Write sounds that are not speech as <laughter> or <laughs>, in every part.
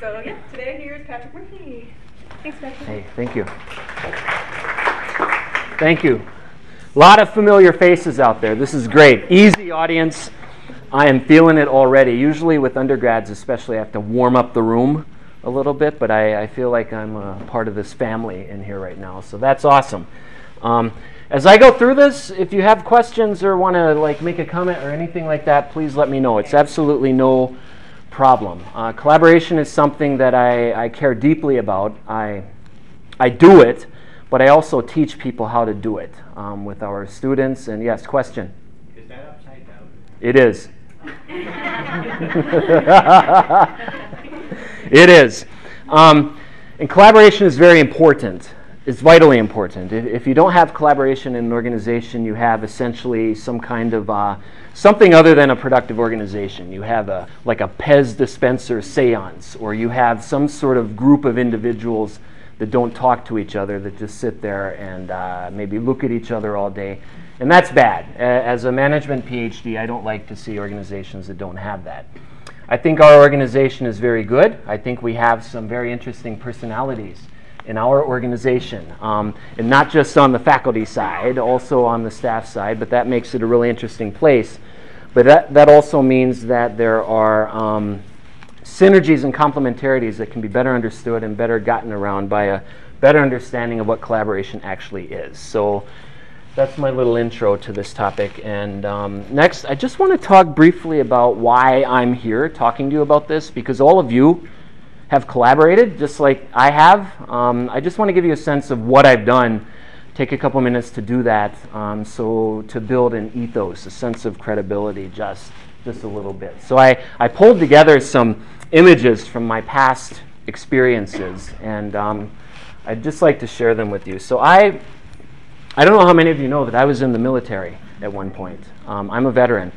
So yeah, today here is Patrick Murphy. Thanks, Patrick. Hey, thank you. Thank you. A lot of familiar faces out there. This is great. Easy audience. I am feeling it already. Usually with undergrads, especially, I have to warm up the room a little bit, but I, I feel like I'm a part of this family in here right now. So that's awesome. Um, as I go through this, if you have questions or want to like make a comment or anything like that, please let me know. It's absolutely no problem. Uh, collaboration is something that I, I care deeply about. I, I do it, but I also teach people how to do it um, with our students. And yes, question? Is that upside down? It is. <laughs> it is. Um, and collaboration is very important. It's vitally important. If, if, you don't have collaboration in an organization, you have essentially some kind of uh, something other than a productive organization. You have a like a Pez dispenser seance, or you have some sort of group of individuals that don't talk to each other, that just sit there and uh, maybe look at each other all day. And that's bad. As a management PhD, I don't like to see organizations that don't have that. I think our organization is very good. I think we have some very interesting personalities in our organization. Um, and not just on the faculty side, also on the staff side, but that makes it a really interesting place. But that, that also means that there are um, synergies and complementarities that can be better understood and better gotten around by a better understanding of what collaboration actually is. So that's my little intro to this topic. And um, next, I just want to talk briefly about why I'm here talking to you about this, because all of you have collaborated, just like I have. Um, I just want to give you a sense of what I've done. Take a couple minutes to do that, um, so to build an ethos, a sense of credibility, just just a little bit. So I, I pulled together some images from my past experiences, and um, I'd just like to share them with you. So I I don't know how many of you know that I was in the military at one point. Um, I'm a veteran.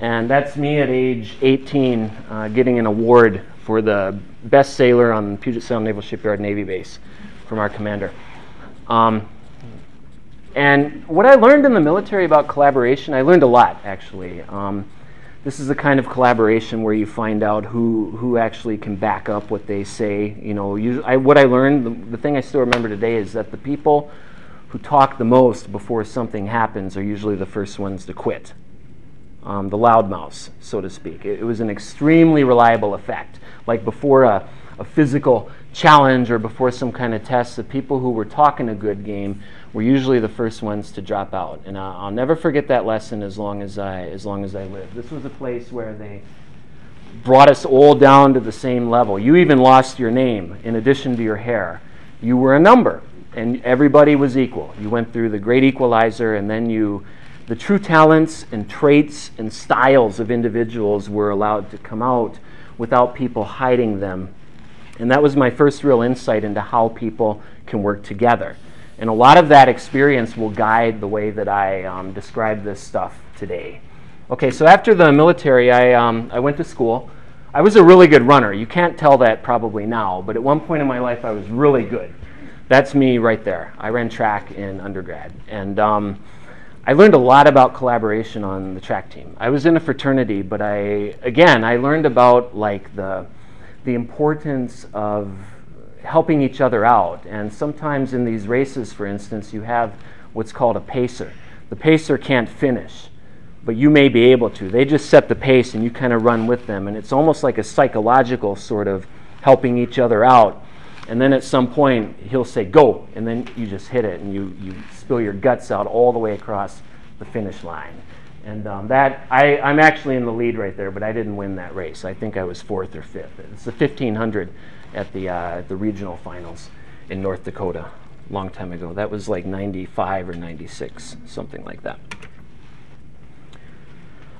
And that's me at age 18 uh, getting an award for the best sailor on Puget Sound Naval Shipyard Navy base from our commander. Um, and what I learned in the military about collaboration, I learned a lot actually. Um, this is the kind of collaboration where you find out who, who actually can back up what they say. You know, I, what I learned, the, the thing I still remember today is that the people who talk the most before something happens are usually the first ones to quit. Um, the loudmouths, so to speak. It, it, was an extremely reliable effect. Like before a, a physical challenge or before some kind of test, the people who were talking a good game were usually the first ones to drop out. And I'll never forget that lesson as long as I, as long as I live. This was a place where they brought us all down to the same level. You even lost your name in addition to your hair. You were a number and everybody was equal. You went through the great equalizer, and then you, the true talents and traits and styles of individuals were allowed to come out without people hiding them. And that was my first real insight into how people can work together. And a lot of that experience will guide the way that I um, describe this stuff today. Okay, so after the military, I, um, I went to school. I was a really good runner. You can't tell that probably now, but at one point in my life, I was really good that's me right there. I ran track in undergrad. And um, I learned a lot about collaboration on the track team. I was in a fraternity, but I, again, I learned about like the, the importance of helping each other out. And sometimes in these races, for instance, you have what's called a pacer. The pacer can't finish, but you may be able to. They just set the pace and you kind of run with them. And it's almost like a psychological sort of helping each other out and then at some point he'll say go and then you just hit it and you, you spill your guts out all the way across the finish line. And um, that I, i'm actually in the lead right there but i didn't win that race. I think i was fourth or fifth. It's the 1500 at the, uh, the regional finals in north dakota a long time ago. That was like 95 or 96 something like that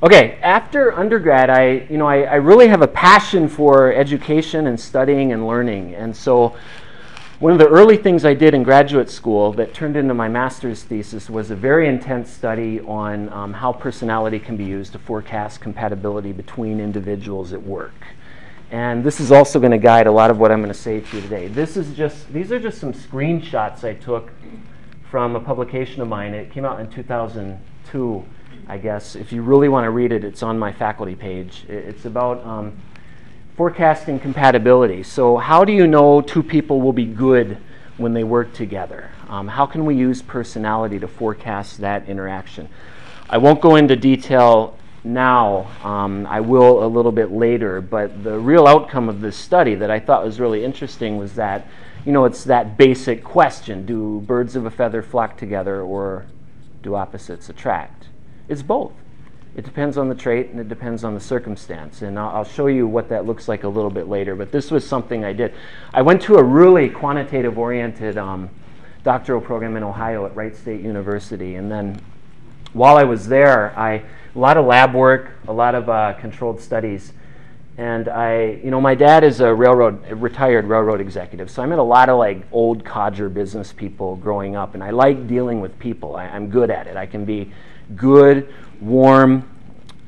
Okay, after undergrad, I, you know, I, I, really have a passion for education and studying and learning. And so one of the early things I did in graduate school that turned into my master's thesis was a very intense study on um, how personality can be used to forecast compatibility between individuals at work. And this is also going to guide a lot of what I'm going to say to you today. This is just, these are just some screenshots I took from a publication of mine. It came out in 2002 I guess. If you really want to read it, it's on my faculty page. It's about um, forecasting compatibility. So how do you know two people will be good when they work together? Um, how can we use personality to forecast that interaction? I won't go into detail now. Um, I will a little bit later. But the real outcome of this study that I thought was really interesting was that, you know, it's that basic question do birds of a feather flock together or do opposites attract? It's both. It depends on the trait and it depends on the circumstance. And I'll, show you what that looks like a little bit later. But this was something I did. I went to a really quantitative oriented um, doctoral program in Ohio at Wright State University. And then while I was there, I, a lot of lab work, a lot of uh, controlled studies. And I, you know, my dad is a railroad, a retired railroad executive. So I met a lot of like old codger business people growing up. And I like dealing with people. I, I'm good at it. I can be good, warm.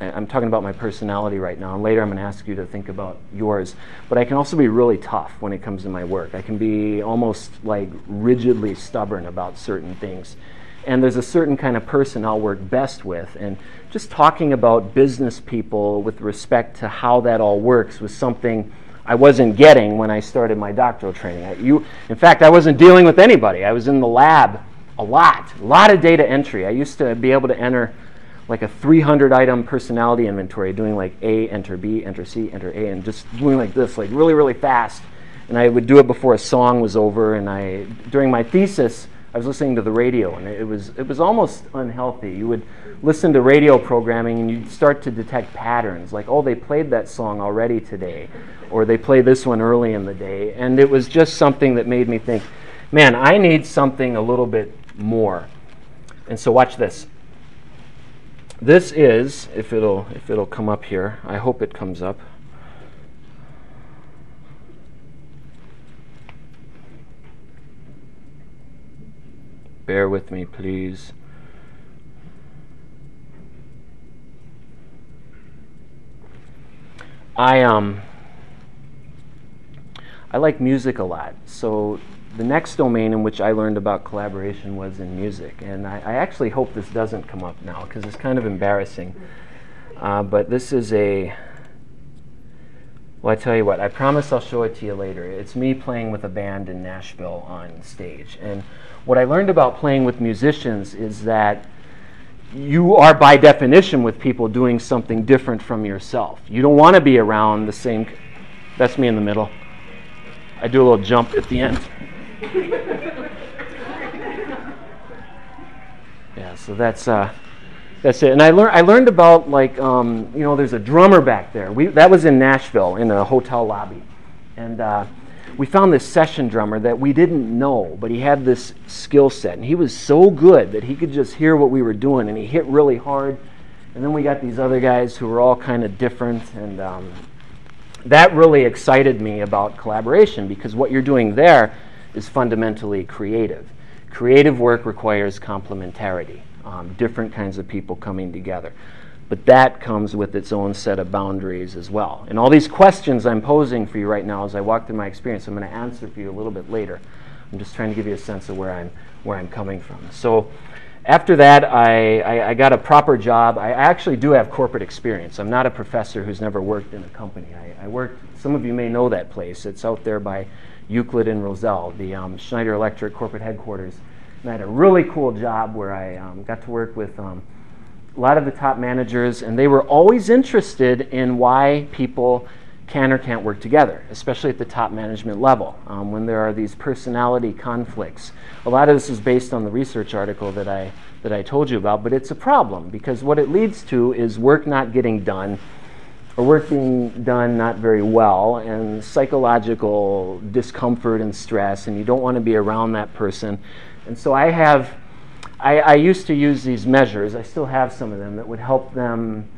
I'm talking about my personality right now, and later I'm going to ask you to think about yours. But I can also be really tough when it comes to my work. I can be almost like rigidly stubborn about certain things. And there's a certain kind of person I'll work best with. And just talking about business people with respect to how that all works was something I wasn't getting when I started my doctoral training. You, in fact, I wasn't dealing with anybody. I was in the lab a lot, a lot of data entry. I used to be able to enter like a 300 item personality inventory, doing like A, enter B, enter C, enter A, and just doing like this, like really, really fast. And I would do it before a song was over. And I, during my thesis, I was listening to the radio, and it was it was almost unhealthy. You would listen to radio programming, and you'd start to detect patterns, like oh, they played that song already today, or they play this one early in the day, and it was just something that made me think, man, I need something a little bit more. And so watch this. This is, if it'll, if it'll come up here, I hope it comes up. Bear with me, please. I um I like music a lot. So the next domain in which I learned about collaboration was in music. And I, I actually hope this doesn't come up now because it's kind of embarrassing. Uh, but this is a, well, I tell you what, I promise I'll show it to you later. It's me playing with a band in Nashville on stage. And what I learned about playing with musicians is that you are by definition with people doing something different from yourself. You don't want to be around the same, that's me in the middle. I do a little jump at the end. <laughs> yeah, so that's uh, that's it. And I learned I learned about like um, you know there's a drummer back there. We that was in Nashville in a hotel lobby, and uh, we found this session drummer that we didn't know, but he had this skill set, and he was so good that he could just hear what we were doing, and he hit really hard. And then we got these other guys who were all kind of different, and um, that really excited me about collaboration because what you're doing there is fundamentally creative. Creative work requires complementarity, um, different kinds of people coming together. But that comes with its own set of boundaries as well. And all these questions I'm posing for you right now as I walk through my experience, I'm going to answer for you a little bit later. I'm just trying to give you a sense of where I'm, where I'm coming from. So after that, I, I, I, got a proper job. I actually do have corporate experience. I'm not a professor who's never worked in a company. I, I worked, some of you may know that place. It's out there by Euclid and Roselle, the um, Schneider Electric corporate headquarters. And I had a really cool job where I um, got to work with um, a lot of the top managers, and they were always interested in why people can or can't work together, especially at the top management level um, when there are these personality conflicts. A lot of this is based on the research article that I, that I told you about, but it's a problem because what it leads to is work not getting done or work being done not very well and psychological discomfort and stress and you don't want to be around that person. And so I have, I, I used to use these measures, I still have some of them, that would help them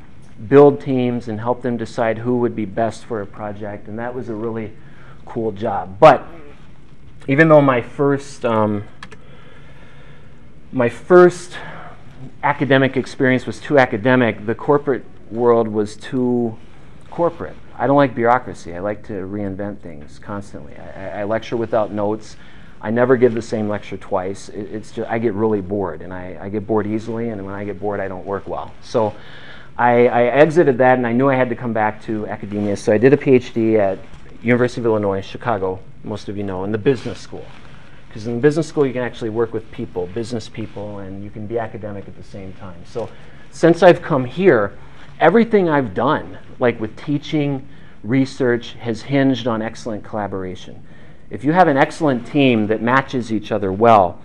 build teams and help them decide who would be best for a project. And that was a really cool job. But even though my first, um, my first academic experience was too academic, the corporate world was too corporate. I don't like bureaucracy. I like to reinvent things constantly. I, I lecture without notes. I never give the same lecture twice. It, it's just I get really bored, and I, I, get bored easily. And when I get bored, I don't work well. So I, I exited that and I knew I had to come back to academia, so I did a PhD at University of Illinois, Chicago, most of you know, in the business school. Because in the business school, you can actually work with people, business people, and you can be academic at the same time. So since I've come here, everything I've done, like with teaching, research, has hinged on excellent collaboration. If you have an excellent team that matches each other well,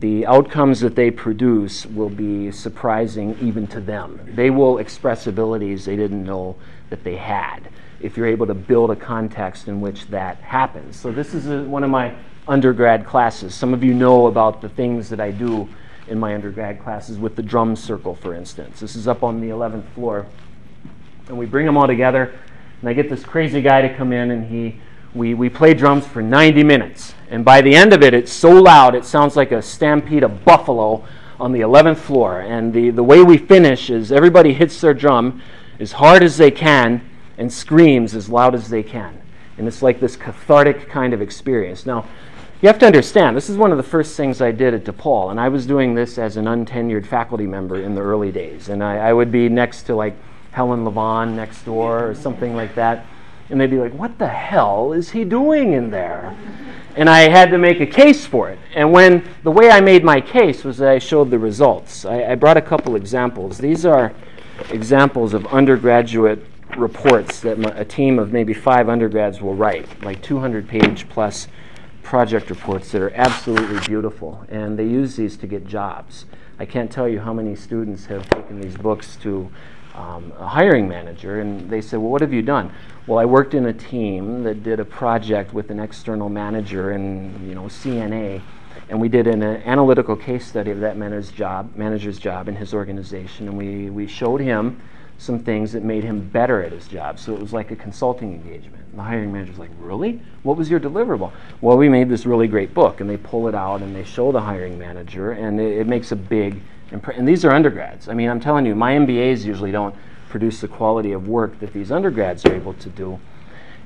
the outcomes that they produce will be surprising even to them. They will express abilities they didn't know that they had if you're able to build a context in which that happens. So, this is a, one of my undergrad classes. Some of you know about the things that I do in my undergrad classes with the drum circle, for instance. This is up on the 11th floor. And we bring them all together, and I get this crazy guy to come in, and he, we, we play drums for 90 minutes. And by the end of it, it's so loud, it sounds like a stampede of buffalo on the 11th floor. And the, the way we finish is everybody hits their drum as hard as they can and screams as loud as they can. And it's like this cathartic kind of experience. Now, you have to understand, this is one of the first things I did at DePaul, and I was doing this as an untenured faculty member in the early days. And I, I would be next to like Helen Levon next door or something like that. And they'd be like, what the hell is he doing in there? And I had to make a case for it. And when the way I made my case was that I showed the results. I, I brought a couple examples. These are examples of undergraduate reports that my, a team of maybe five undergrads will write, like 200 page plus project reports that are absolutely beautiful, and they use these to get jobs. I can't tell you how many students have taken these books to um, a hiring manager, and they said, Well, what have you done? Well, I worked in a team that did a project with an external manager and you know CNA, and we did an uh, analytical case study of that manager's job, manager's job in his organization, and we, we showed him some things that made him better at his job. So it was like a consulting engagement. And the hiring manager's like, Really? What was your deliverable? Well, we made this really great book. And they pull it out and they show the hiring manager, and it, it makes a big impression. And these are undergrads. I mean, I'm telling you, my MBAs usually don't produce the quality of work that these undergrads are able to do.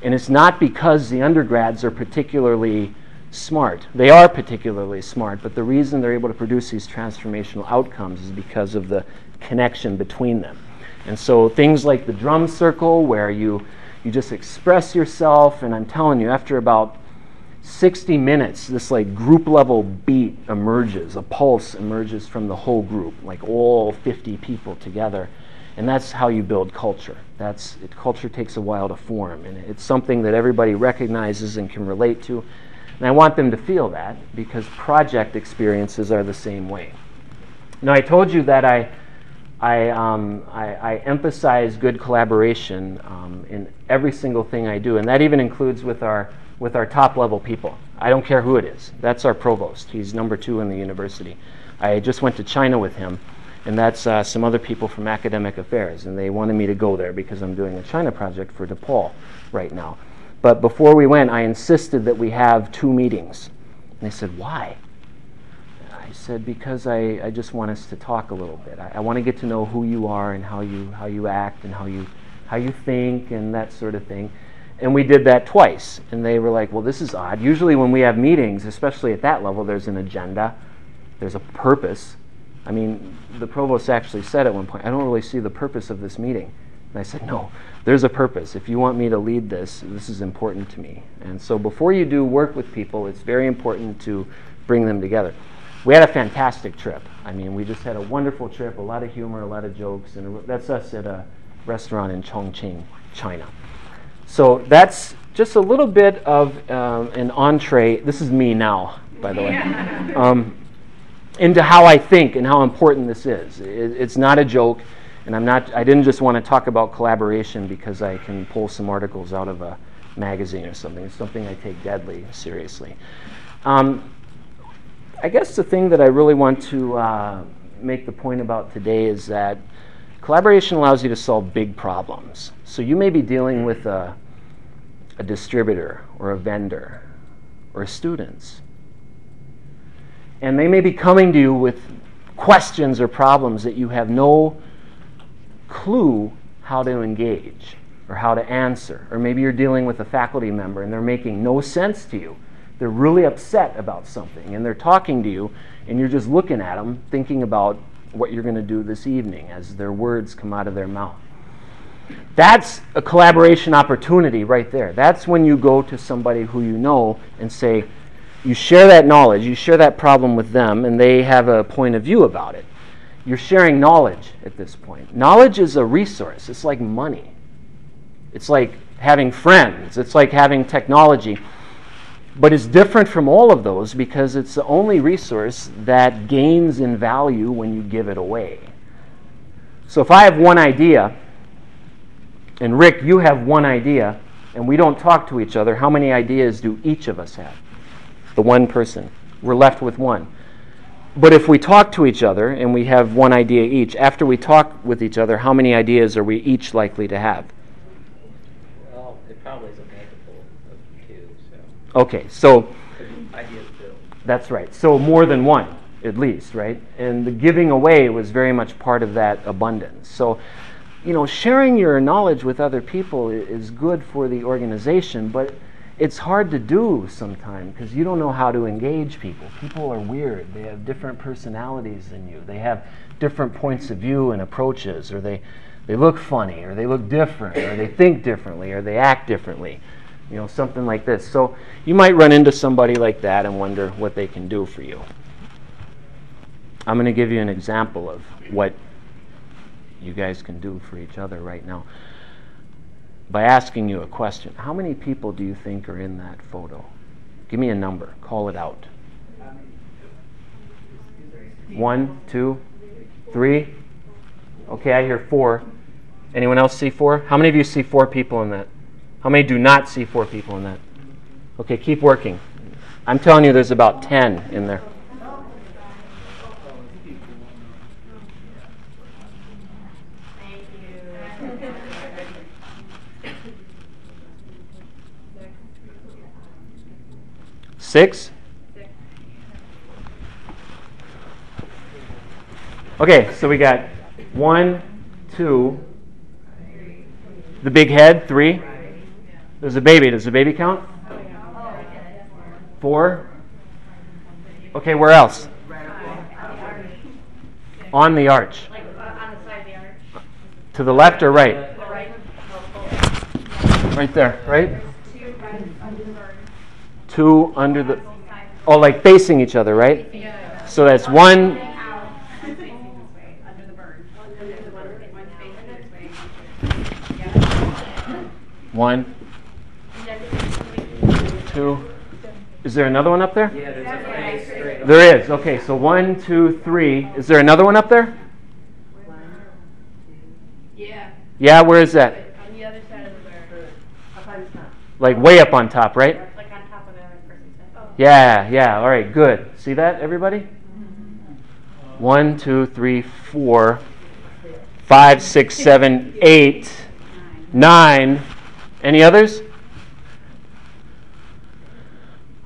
And it's not because the undergrads are particularly smart. They are particularly smart, but the reason they're able to produce these transformational outcomes is because of the connection between them. And so things like the drum circle, where you, you just express yourself, and I'm telling you, after about 60 minutes, this like group level beat emerges, a pulse emerges from the whole group, like all 50 people together. And that's how you build culture. That's it, culture takes a while to form, and it's something that everybody recognizes and can relate to. And I want them to feel that because project experiences are the same way. Now, I told you that I I, um, I, I, emphasize good collaboration um, in every single thing I do, and that even includes with our, with our top level people. I don't care who it is. That's our provost. He's number two in the university. I just went to China with him, and that's uh, some other people from academic affairs, and they wanted me to go there because I'm doing a China project for DePaul right now. But before we went, I insisted that we have two meetings. And they said, Why? I said, because I, I just want us to talk a little bit. I, I want to get to know who you are and how you, how you act and how you, how you think and that sort of thing. And we did that twice. And they were like, well, this is odd. Usually, when we have meetings, especially at that level, there's an agenda, there's a purpose. I mean, the provost actually said at one point, I don't really see the purpose of this meeting. And I said, no, there's a purpose. If you want me to lead this, this is important to me. And so before you do work with people, it's very important to bring them together we had a fantastic trip. I mean, we just had a wonderful trip, a lot of humor, a lot of jokes, and that's us at a restaurant in Chongqing, China. So that's just a little bit of um, an entree. This is me now, by the way, <laughs> um, into how I think and how important this is. It, it's not a joke, and I'm not. I didn't just want to talk about collaboration because I can pull some articles out of a magazine or something. It's something I take deadly seriously. Um, I guess the thing that I really want to uh, make the point about today is that collaboration allows you to solve big problems. So you may be dealing with a, a distributor or a vendor or students. And they may be coming to you with questions or problems that you have no clue how to engage or how to answer. Or maybe you're dealing with a faculty member and they're making no sense to you they're really upset about something and they're talking to you and you're just looking at them thinking about what you're going to do this evening as their words come out of their mouth. That's a collaboration opportunity right there. That's when you go to somebody who you know and say, you share that knowledge, you share that problem with them, and they have a point of view about it. You're sharing knowledge at this point. Knowledge is a resource, it's like money, it's like having friends, it's like having technology. But it's different from all of those because it's the only resource that gains in value when you give it away. So if I have one idea, and Rick, you have one idea, and we don't talk to each other, how many ideas do each of us have? The one person. We're left with one. But if we talk to each other and we have one idea each, after we talk with each other, how many ideas are we each likely to have? Well, it probably is a multiple of two, so. Okay, so Ideas build. That's right. So more than one, at least, right? And the giving away was very much part of that abundance. So, you know, sharing your knowledge with other people is good for the organization, but it's hard to do sometimes because you don't know how to engage people. People are weird. They have different personalities than you. They have different points of view and approaches, or they, they look funny, or they look different, or they think differently, or they act differently you know, something like this. So you might run into somebody like that and wonder what they can do for you. I'm going to give you an example of what you guys can do for each other right now by asking you a question. How many people do you think are in that photo? Give me a number. Call it out. One, two, three. Okay, I hear four. Anyone else see four? How many of you see four people in that? How many do not see four people in that? Okay, keep working. I'm telling you, there's about 10 in there. Six? Okay, so we got one, two, the big head, three. There's a baby. Does the baby count? Four. Okay, where else? On the arch. To the left or? Right. Right there, right? Two under the bird. Two under the. Oh, like facing each other, right? Yeah. So that's one. One facing this way, under the bird. And there's one, one facing this way. Yeah. One, two. Is there another one up there? Yeah, there's a face straight up. There is. Okay, so one, two, three. Is there another one up there? Yeah. Yeah, where is that? On the other side of the bird. Up on top. Like way up on top, right? Like on top of the other person's head. Oh. Yeah, yeah. All right, good. See that, everybody? One, two, three, four, five, six, seven, eight, nine. Any others?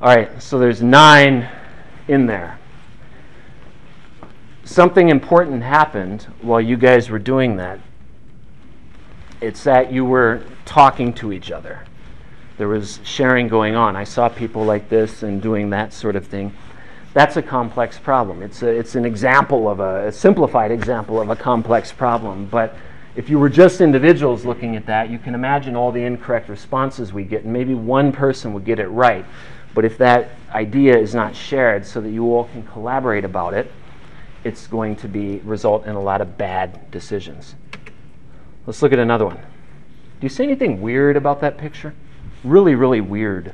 All right, so there's nine in there. Something important happened while you guys were doing that. It's that you were talking to each other there was sharing going on. I saw people like this and doing that sort of thing. That's a complex problem. It's, a, it's an example of a, a simplified example of a complex problem. But if you were just individuals looking at that, you can imagine all the incorrect responses we get, and maybe one person would get it right. But if that idea is not shared so that you all can collaborate about it, it's going to be result in a lot of bad decisions. Let's look at another one. Do you see anything weird about that picture? Really, really weird.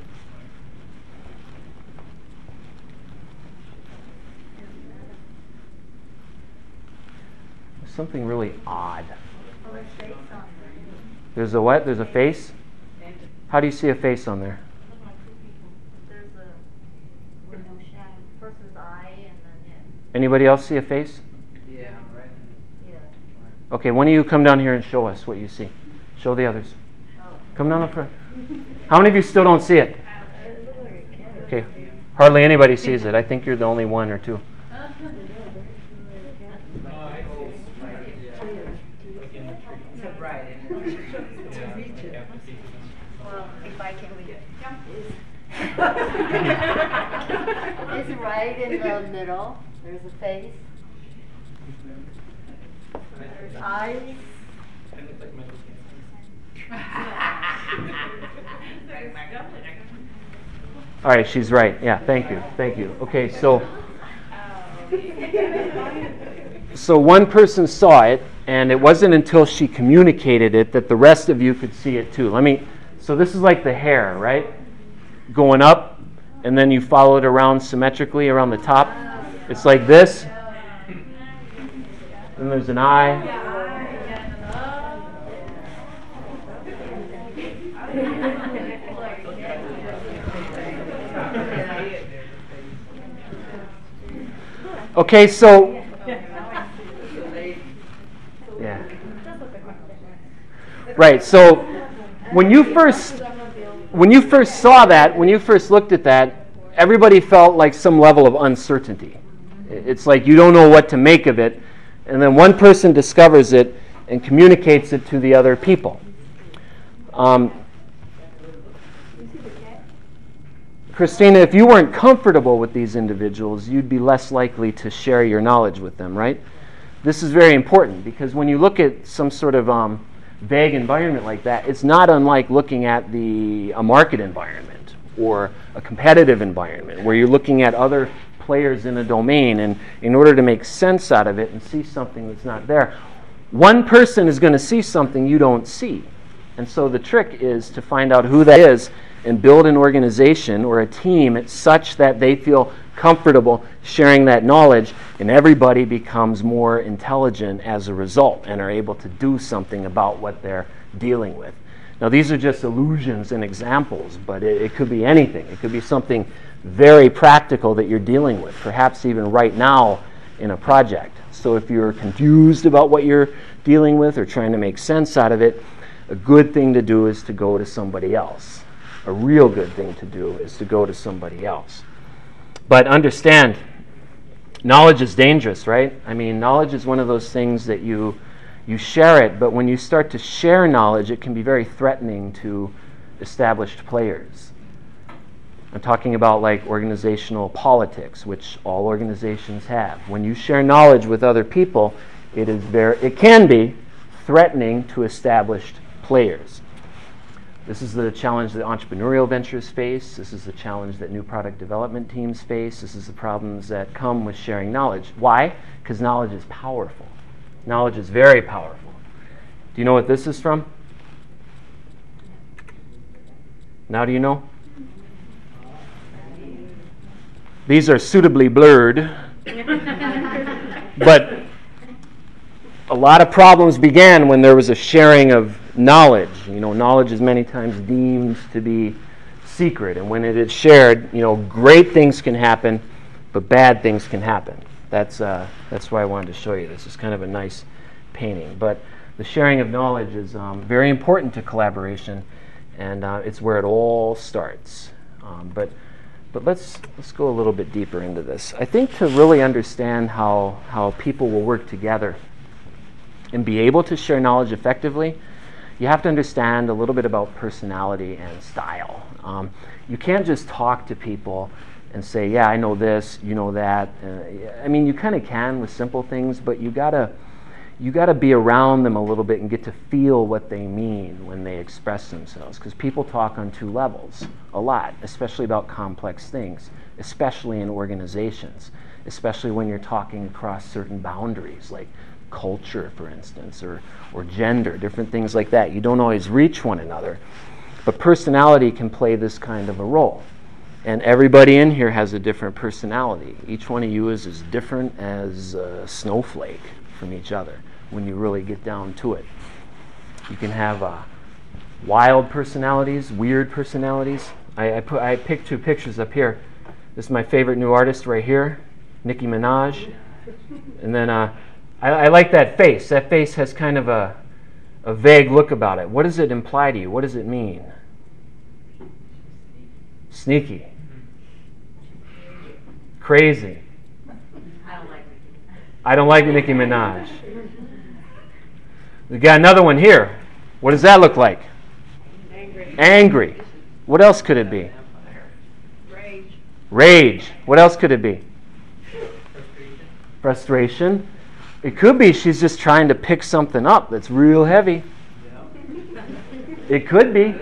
Something really odd. There's a what? There's a face? How do you see a face on there? There's a window shadow, person's eye and then it, Anybody else see a face? Yeah, right. yeah. Okay, one of you come down here and show us what you see. Show the others. Come down up front. How many of you still don't see it? Okay, hardly anybody sees it. I think you're the only one or two. It's right in the middle, there's a face. There's eyes. All right, she's right. Yeah, thank you. Thank you. Okay, so so one person saw it and it wasn't until she communicated it that the rest of you could see it too. Let me so this is like the hair, right? Going up and then you follow it around symmetrically around the top. It's like this. Then there's an eye. Okay, so yeah. Right. So when you first when you first saw that, when you first looked at that, everybody felt like some level of uncertainty. It's like you don't know what to make of it, and then one person discovers it and communicates it to the other people. Um, Christina, if you weren't comfortable with these individuals, you'd be less likely to share your knowledge with them, right? This is very important because when you look at some sort of um, vague environment like that, it's not unlike looking at the a market environment or a competitive environment where you're looking at other players in a domain and in order to make sense out of it and see something that's not there, one person is going to see something you don't see. And so the trick is to find out who that is and build an organization or a team such that they feel comfortable sharing that knowledge and everybody becomes more intelligent as a result and are able to do something about what they're dealing with. Now, these are just illusions and examples, but it, it could be anything. It could be something very practical that you're dealing with, perhaps even right now in a project. So, if you're confused about what you're dealing with or trying to make sense out of it, a good thing to do is to go to somebody else a real good thing to do is to go to somebody else. But understand, knowledge is dangerous, right? I mean, knowledge is one of those things that you you share it, but when you start to share knowledge, it can be very threatening to established players. I'm talking about like organizational politics, which all organizations have. When you share knowledge with other people, it is very it can be threatening to established players. This is the challenge that entrepreneurial ventures face. This is the challenge that new product development teams face. This is the problems that come with sharing knowledge. Why? Because knowledge is powerful. Knowledge is very powerful. Do you know what this is from? Now, do you know? These are suitably blurred. <laughs> but a lot of problems began when there was a sharing of knowledge. You know, knowledge is many times deemed to be secret, and when it is shared, you know, great things can happen, but bad things can happen. That's uh, that's why I wanted to show you this. It's kind of a nice painting, but the sharing of knowledge is um, very important to collaboration, and uh, it's where it all starts. Um, but but let's let's go a little bit deeper into this. I think to really understand how how people will work together and be able to share knowledge effectively, you have to understand a little bit about personality and style. Um, you can't just talk to people and say, "Yeah, I know this, you know that." Uh, I mean, you kind of can with simple things, but you gotta you gotta be around them a little bit and get to feel what they mean when they express themselves. Because people talk on two levels a lot, especially about complex things, especially in organizations, especially when you're talking across certain boundaries, like culture, for instance, or, or gender, different things like that. You don't always reach one another. But personality can play this kind of a role. And everybody in here has a different personality. Each one of you is as different as a snowflake from each other when you really get down to it. You can have uh, wild personalities, weird personalities. I, I, put, I picked two pictures up here. This is my favorite new artist right here, Nicki Minaj. And then uh, I, I like that face. That face has kind of a, a vague look about it. What does it imply to you? What does it mean? Sneaky. Crazy. I don't like I don't like Nicki Minaj. We got another one here. What does that look like? Angry. Angry. What else could it be? Rage. Rage. What else could it be? Frustration. It could be she's just trying to pick something up that's real heavy. It could be.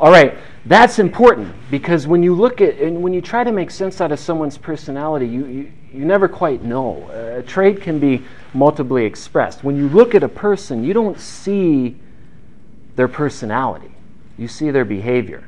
All right, that's important because when you look at and when you try to make sense out of someone's personality, you, you, you never quite know. A trait can be multiply expressed. When you look at a person, you don't see their personality, you see their behavior.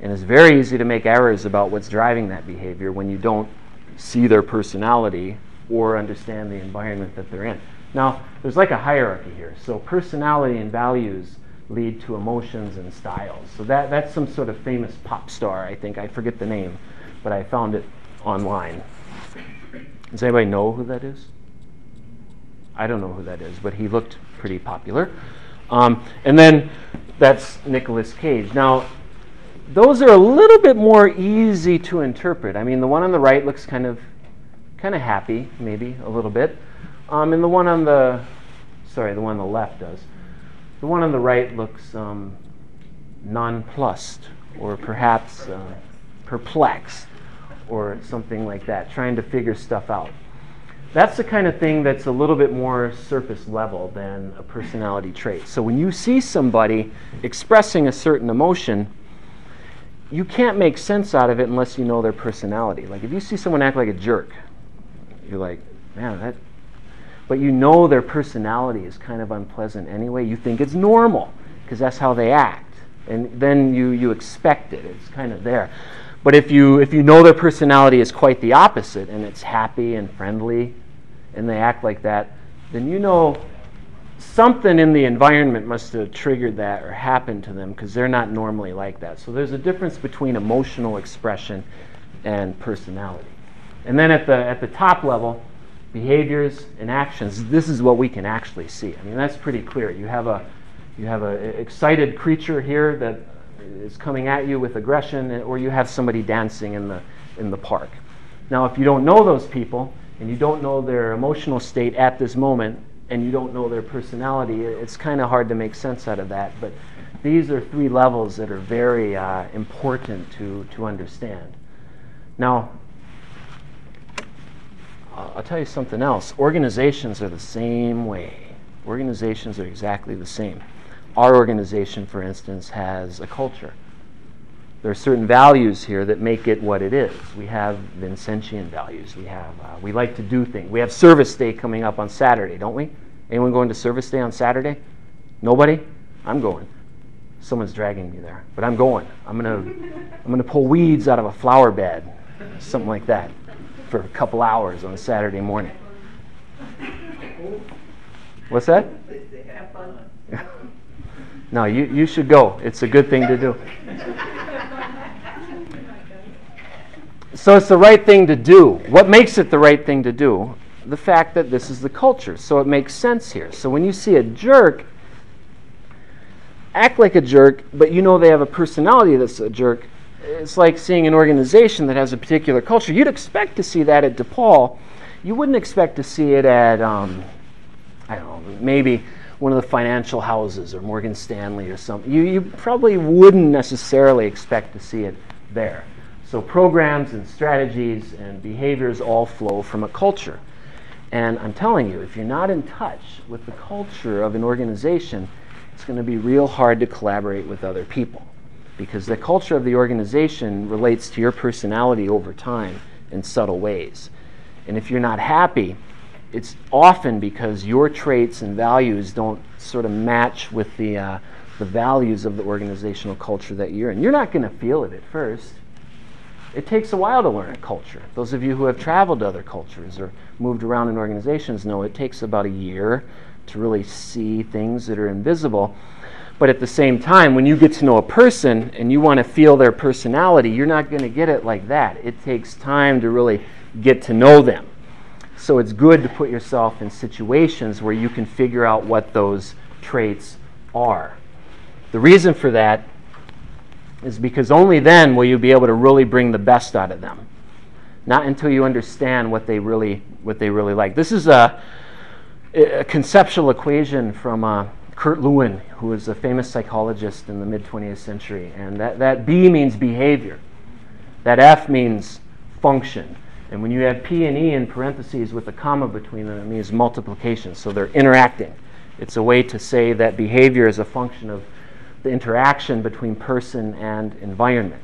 And it's very easy to make errors about what's driving that behavior when you don't see their personality or understand the environment that they're in. Now, there's like a hierarchy here. So, personality and values lead to emotions and styles. So, that, that's some sort of famous pop star, I think. I forget the name, but I found it online. Does anybody know who that is? I don't know who that is, but he looked pretty popular. Um, and then that's Nicolas Cage. Now, those are a little bit more easy to interpret. I mean, the one on the right looks kind of, kind of happy, maybe a little bit, um, and the one on the, sorry, the one on the left does. The one on the right looks um, nonplussed, or perhaps uh, perplexed, or something like that, trying to figure stuff out. That's the kind of thing that's a little bit more surface level than a personality trait. So when you see somebody expressing a certain emotion, you can't make sense out of it unless you know their personality. Like if you see someone act like a jerk, you're like, man, that. But you know their personality is kind of unpleasant anyway. You think it's normal because that's how they act, and then you you expect it. It's kind of there. But if you if you know their personality is quite the opposite and it's happy and friendly, and they act like that, then you know something in the environment must have triggered that or happened to them because they're not normally like that. So there's a difference between emotional expression and personality. And then at the at the top level, behaviors and actions. This is what we can actually see. I mean that's pretty clear. You have a you have an excited creature here that is coming at you with aggression, or you have somebody dancing in the in the park. Now, if you don't know those people and you don't know their emotional state at this moment, and you don't know their personality, it's kind of hard to make sense out of that. But these are three levels that are very uh, important to, to understand. Now, I'll tell you something else. Organizations are the same way. Organizations are exactly the same. Our organization, for instance, has a culture. There are certain values here that make it what it is. We have Vincentian values. We have uh, we like to do things. We have Service Day coming up on Saturday, don't we? Anyone going to Service Day on Saturday? Nobody? I'm going. Someone's dragging me there, but I'm going. I'm gonna I'm gonna pull weeds out of a flower bed, something like that, for a couple hours on a Saturday morning. What's that? <laughs> no, you, you should go. It's a good thing to do. So it's the right thing to do. What makes it the right thing to do? The fact that this is the culture. So it makes sense here. So when you see a jerk act like a jerk, but you know they have a personality that's a jerk, it's like seeing an organization that has a particular culture. You'd expect to see that at DePaul. You wouldn't expect to see it at, um, I don't know, maybe one of the financial houses or Morgan Stanley or something. You, you probably wouldn't necessarily expect to see it there. So programs and strategies and behaviors all flow from a culture. And I'm telling you, if you're not in touch with the culture of an organization, it's going to be real hard to collaborate with other people because the culture of the organization relates to your personality over time in subtle ways. And if you're not happy, it's often because your traits and values don't sort of match with the, uh, the values of the organizational culture that you're in. You're not going to feel it at first. It takes a while to learn a culture. Those of you who have traveled to other cultures or moved around in organizations know it takes about a year to really see things that are invisible. But at the same time, when you get to know a person and you want to feel their personality, you're not going to get it like that. It takes time to really get to know them. So it's good to put yourself in situations where you can figure out what those traits are. The reason for that is because only then will you be able to really bring the best out of them. Not until you understand what they really what they really like. This is a, a conceptual equation from uh, Kurt Lewin, who was a famous psychologist in the mid 20th century. And that, that B means behavior, that F means function, And when you have P and E in parentheses with a comma between them, it means multiplication. So they're interacting. It's a way to say that behavior is a function of the interaction between person and environment.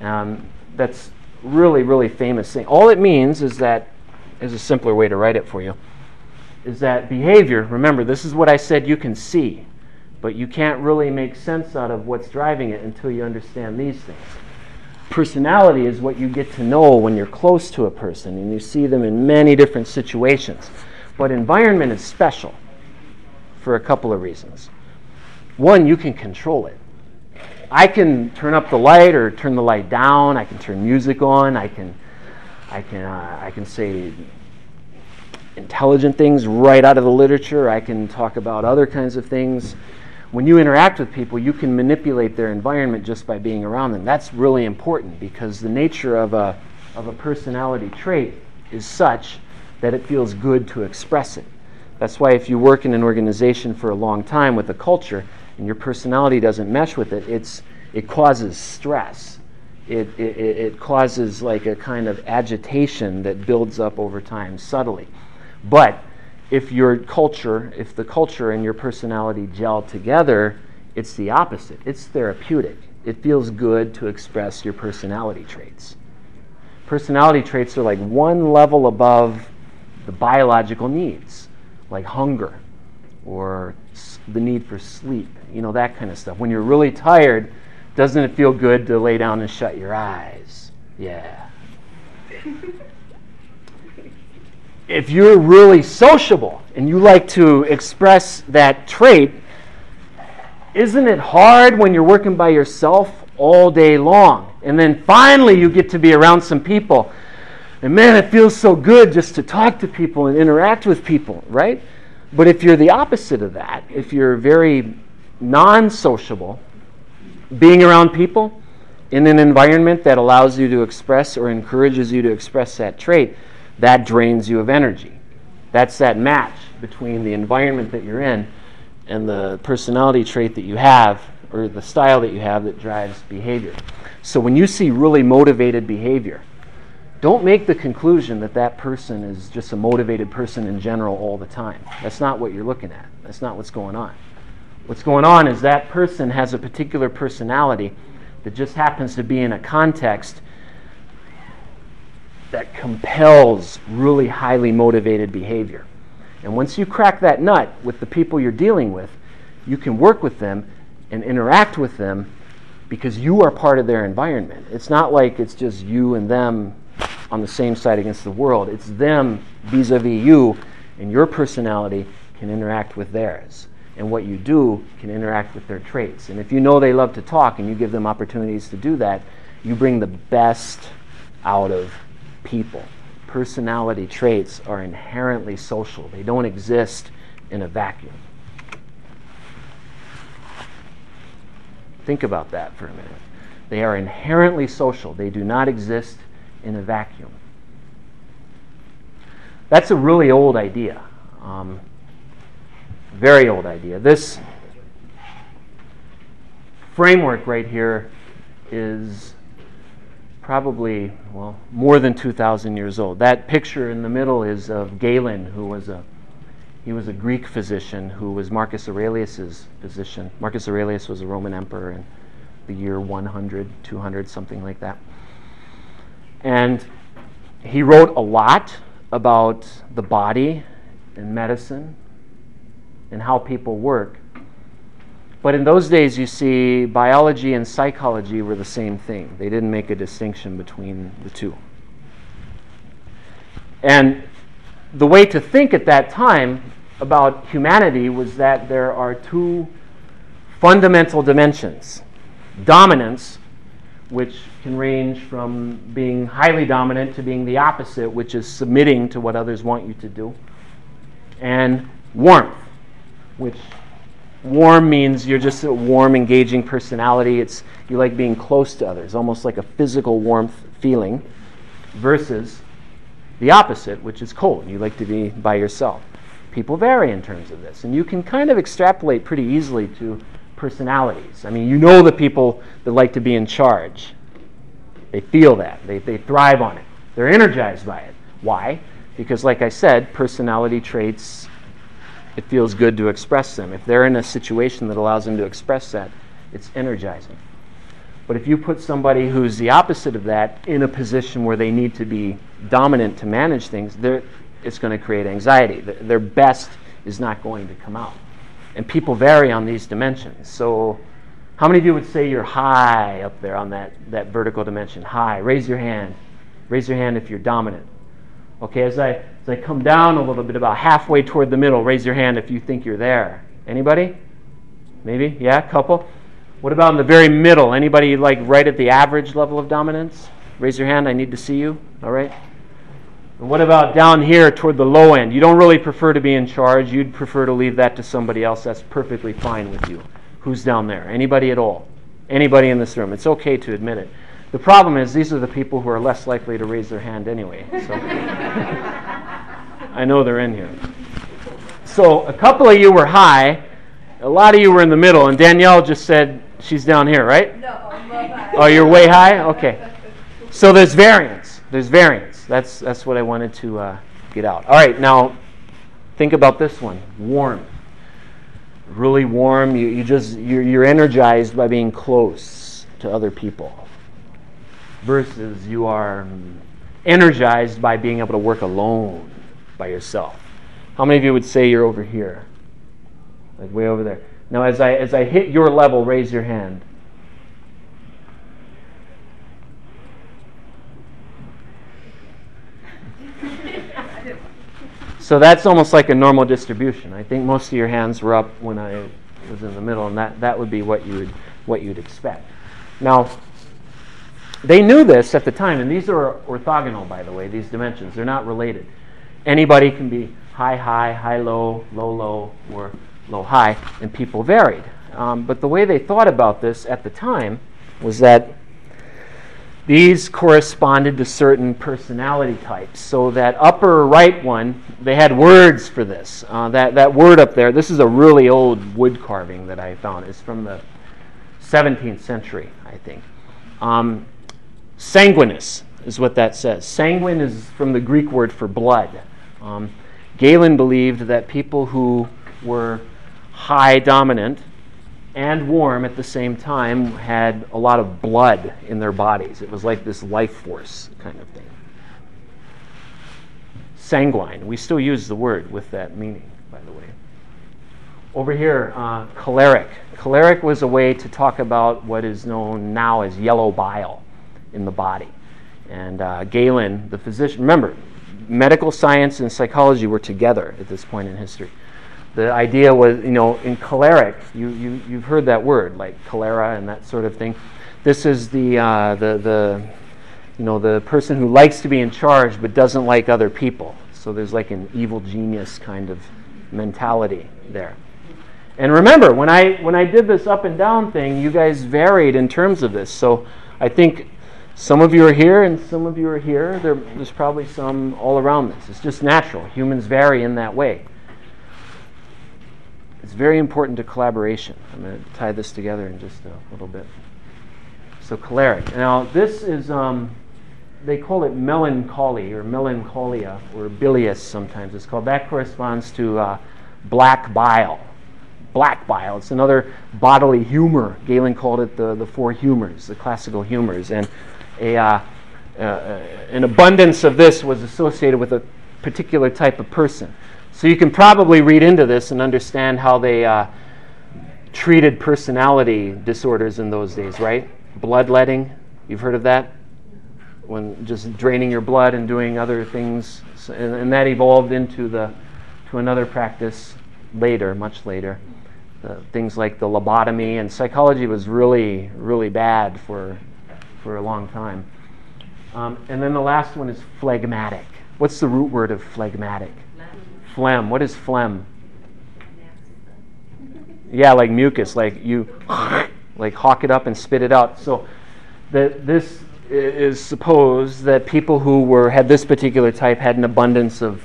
Um, that's really, really famous thing. All it means is that, is a simpler way to write it for you, is that behavior, remember, this is what I said you can see, but you can't really make sense out of what's driving it until you understand these things. Personality is what you get to know when you're close to a person and you see them in many different situations. But environment is special for a couple of reasons. One, you can control it. I can turn up the light or turn the light down. I can turn music on. I can, I can, uh, I can say intelligent things right out of the literature. I can talk about other kinds of things. When you interact with people, you can manipulate their environment just by being around them. That's really important because the nature of a, of a personality trait is such that it feels good to express it. That's why if you work in an organization for a long time with a culture and your personality doesn't mesh with it, it's, it causes stress. It, it, it causes like a kind of agitation that builds up over time subtly. But if your culture, if the culture and your personality gel together, it's the opposite. It's therapeutic. It feels good to express your personality traits. Personality traits are like one level above the biological needs, like hunger or the need for sleep, you know, that kind of stuff. When you're really tired, doesn't it feel good to lay down and shut your eyes? Yeah. <laughs> if you're really sociable and you like to express that trait, isn't it hard when you're working by yourself all day long? And then finally you get to be around some people. And man, it feels so good just to talk to people and interact with people, right? But if you're the opposite of that, if you're very non sociable, being around people in an environment that allows you to express or encourages you to express that trait, that drains you of energy. That's that match between the environment that you're in and the personality trait that you have or the style that you have that drives behavior. So when you see really motivated behavior, don't make the conclusion that that person is just a motivated person in general all the time. That's not what you're looking at. That's not what's going on. What's going on is that person has a particular personality that just happens to be in a context that compels really highly motivated behavior. And once you crack that nut with the people you're dealing with, you can work with them and interact with them because you are part of their environment. It's not like it's just you and them on the same side against the world. It's them vis a vis you, and your personality can interact with theirs. And what you do can interact with their traits. And if you know they love to talk and you give them opportunities to do that, you bring the best out of people. Personality traits are inherently social, they don't exist in a vacuum. Think about that for a minute. They are inherently social, they do not exist in a vacuum. That's a really old idea. Um, very old idea. This framework right here is probably, well, more than 2,000 years old. That picture in the middle is of Galen, who was a he was a Greek physician who was Marcus Aurelius's physician. Marcus Aurelius was a Roman emperor in the year 100, 200, something like that. And he wrote a lot about the body and medicine and how people work. But in those days, you see, biology and psychology were the same thing. They didn't make a distinction between the two. And the way to think at that time about humanity was that there are two fundamental dimensions dominance, which can range from being highly dominant to being the opposite, which is submitting to what others want you to do, and warmth, which warm means you're just a warm, engaging personality. It's you like being close to others, almost like a physical warmth feeling, versus the opposite, which is cold. You like to be by yourself. People vary in terms of this, and you can kind of extrapolate pretty easily to personalities. I mean, you know the people that like to be in charge. They feel that, they, they thrive on it. They're energized by it. Why? Because, like I said, personality traits, it feels good to express them. If they're in a situation that allows them to express that, it's energizing. But if you put somebody who's the opposite of that in a position where they need to be dominant to manage things, it's going to create anxiety. Their best is not going to come out. And people vary on these dimensions. So, how many of you would say you're high up there on that, that vertical dimension? High. Raise your hand. Raise your hand if you're dominant. Okay, as I, as I come down a little bit, about halfway toward the middle, raise your hand if you think you're there. Anybody? Maybe? Yeah, a couple? What about in the very middle? Anybody like right at the average level of dominance? Raise your hand. I need to see you. All right. And what about down here toward the low end? You don't really prefer to be in charge. You'd prefer to leave that to somebody else. That's perfectly fine with you. Who's down there? Anybody at all? Anybody in this room? It's okay to admit it. The problem is these are the people who are less likely to raise their hand anyway. So I know they're in here. So a couple of you were high, a lot of you were in the middle, and Danielle just said she's down here, right? No, I'm. Oh, you're way high? Okay. So there's variance. There's variance. That's, that's what I wanted to uh, get out. All right, now think about this one warm. Really warm. You, you just, you're, you're energized by being close to other people. Versus you are energized by being able to work alone by yourself. How many of you would say you're over here? Like way over there. Now, as I, as I hit your level, raise your hand. So that's almost like a normal distribution. I think most of your hands were up when I was in the middle, and that, that would be what you would what you'd expect. Now, they knew this at the time, and these are orthogonal, by the way. These dimensions they're not related. Anybody can be high high, high low, low low, or low high, and people varied. Um, but the way they thought about this at the time was that these corresponded to certain personality types. So that upper right one, they had words for this. Uh, that, that word up there, this is a really old wood carving that I found. It's from the 17th century, I think. Um, sanguinis is what that says. Sanguine is from the Greek word for blood. Um, Galen believed that people who were high dominant and warm at the same time had a lot of blood in their bodies. It was like this life force kind of thing. Sanguine. We still use the word with that meaning, by the way. Over here, uh, choleric. Choleric was a way to talk about what is known now as yellow bile in the body. And uh, Galen, the physician, remember, medical science and psychology were together at this point in history the idea was, you know, in choleric, you, you, you've heard that word, like cholera and that sort of thing. This is the, uh, the, the, you know, the person who likes to be in charge but doesn't like other people. So there's like an evil genius kind of mentality there. And remember, when I, when I did this up and down thing, you guys varied in terms of this. So I think some of you are here and some of you are here. There, there's probably some all around this. It's just natural. Humans vary in that way. It's very important to collaboration. I'm going to tie this together in just a little bit. So, choleric. Now, this is, um, they call it melancholy or melancholia or bilious sometimes. It's called, that corresponds to uh, black bile. Black bile. It's another bodily humor. Galen called it the, the four humors, the classical humors. And a, uh, uh, an abundance of this was associated with a particular type of person. So you can probably read into this and understand how they uh, treated personality disorders in those days, right? Bloodletting, you've heard of that? When just draining your blood and doing other things, so, and, that evolved into the to another practice later, much later. Things like the lobotomy and psychology was really, really bad for for a long time. Um, and then the last one is phlegmatic. What's the root word of phlegmatic? Phlegm. What is phlegm? Yeah, like mucus, like you like hawk it up and spit it out. So that this is supposed that people who were had this particular type had an abundance of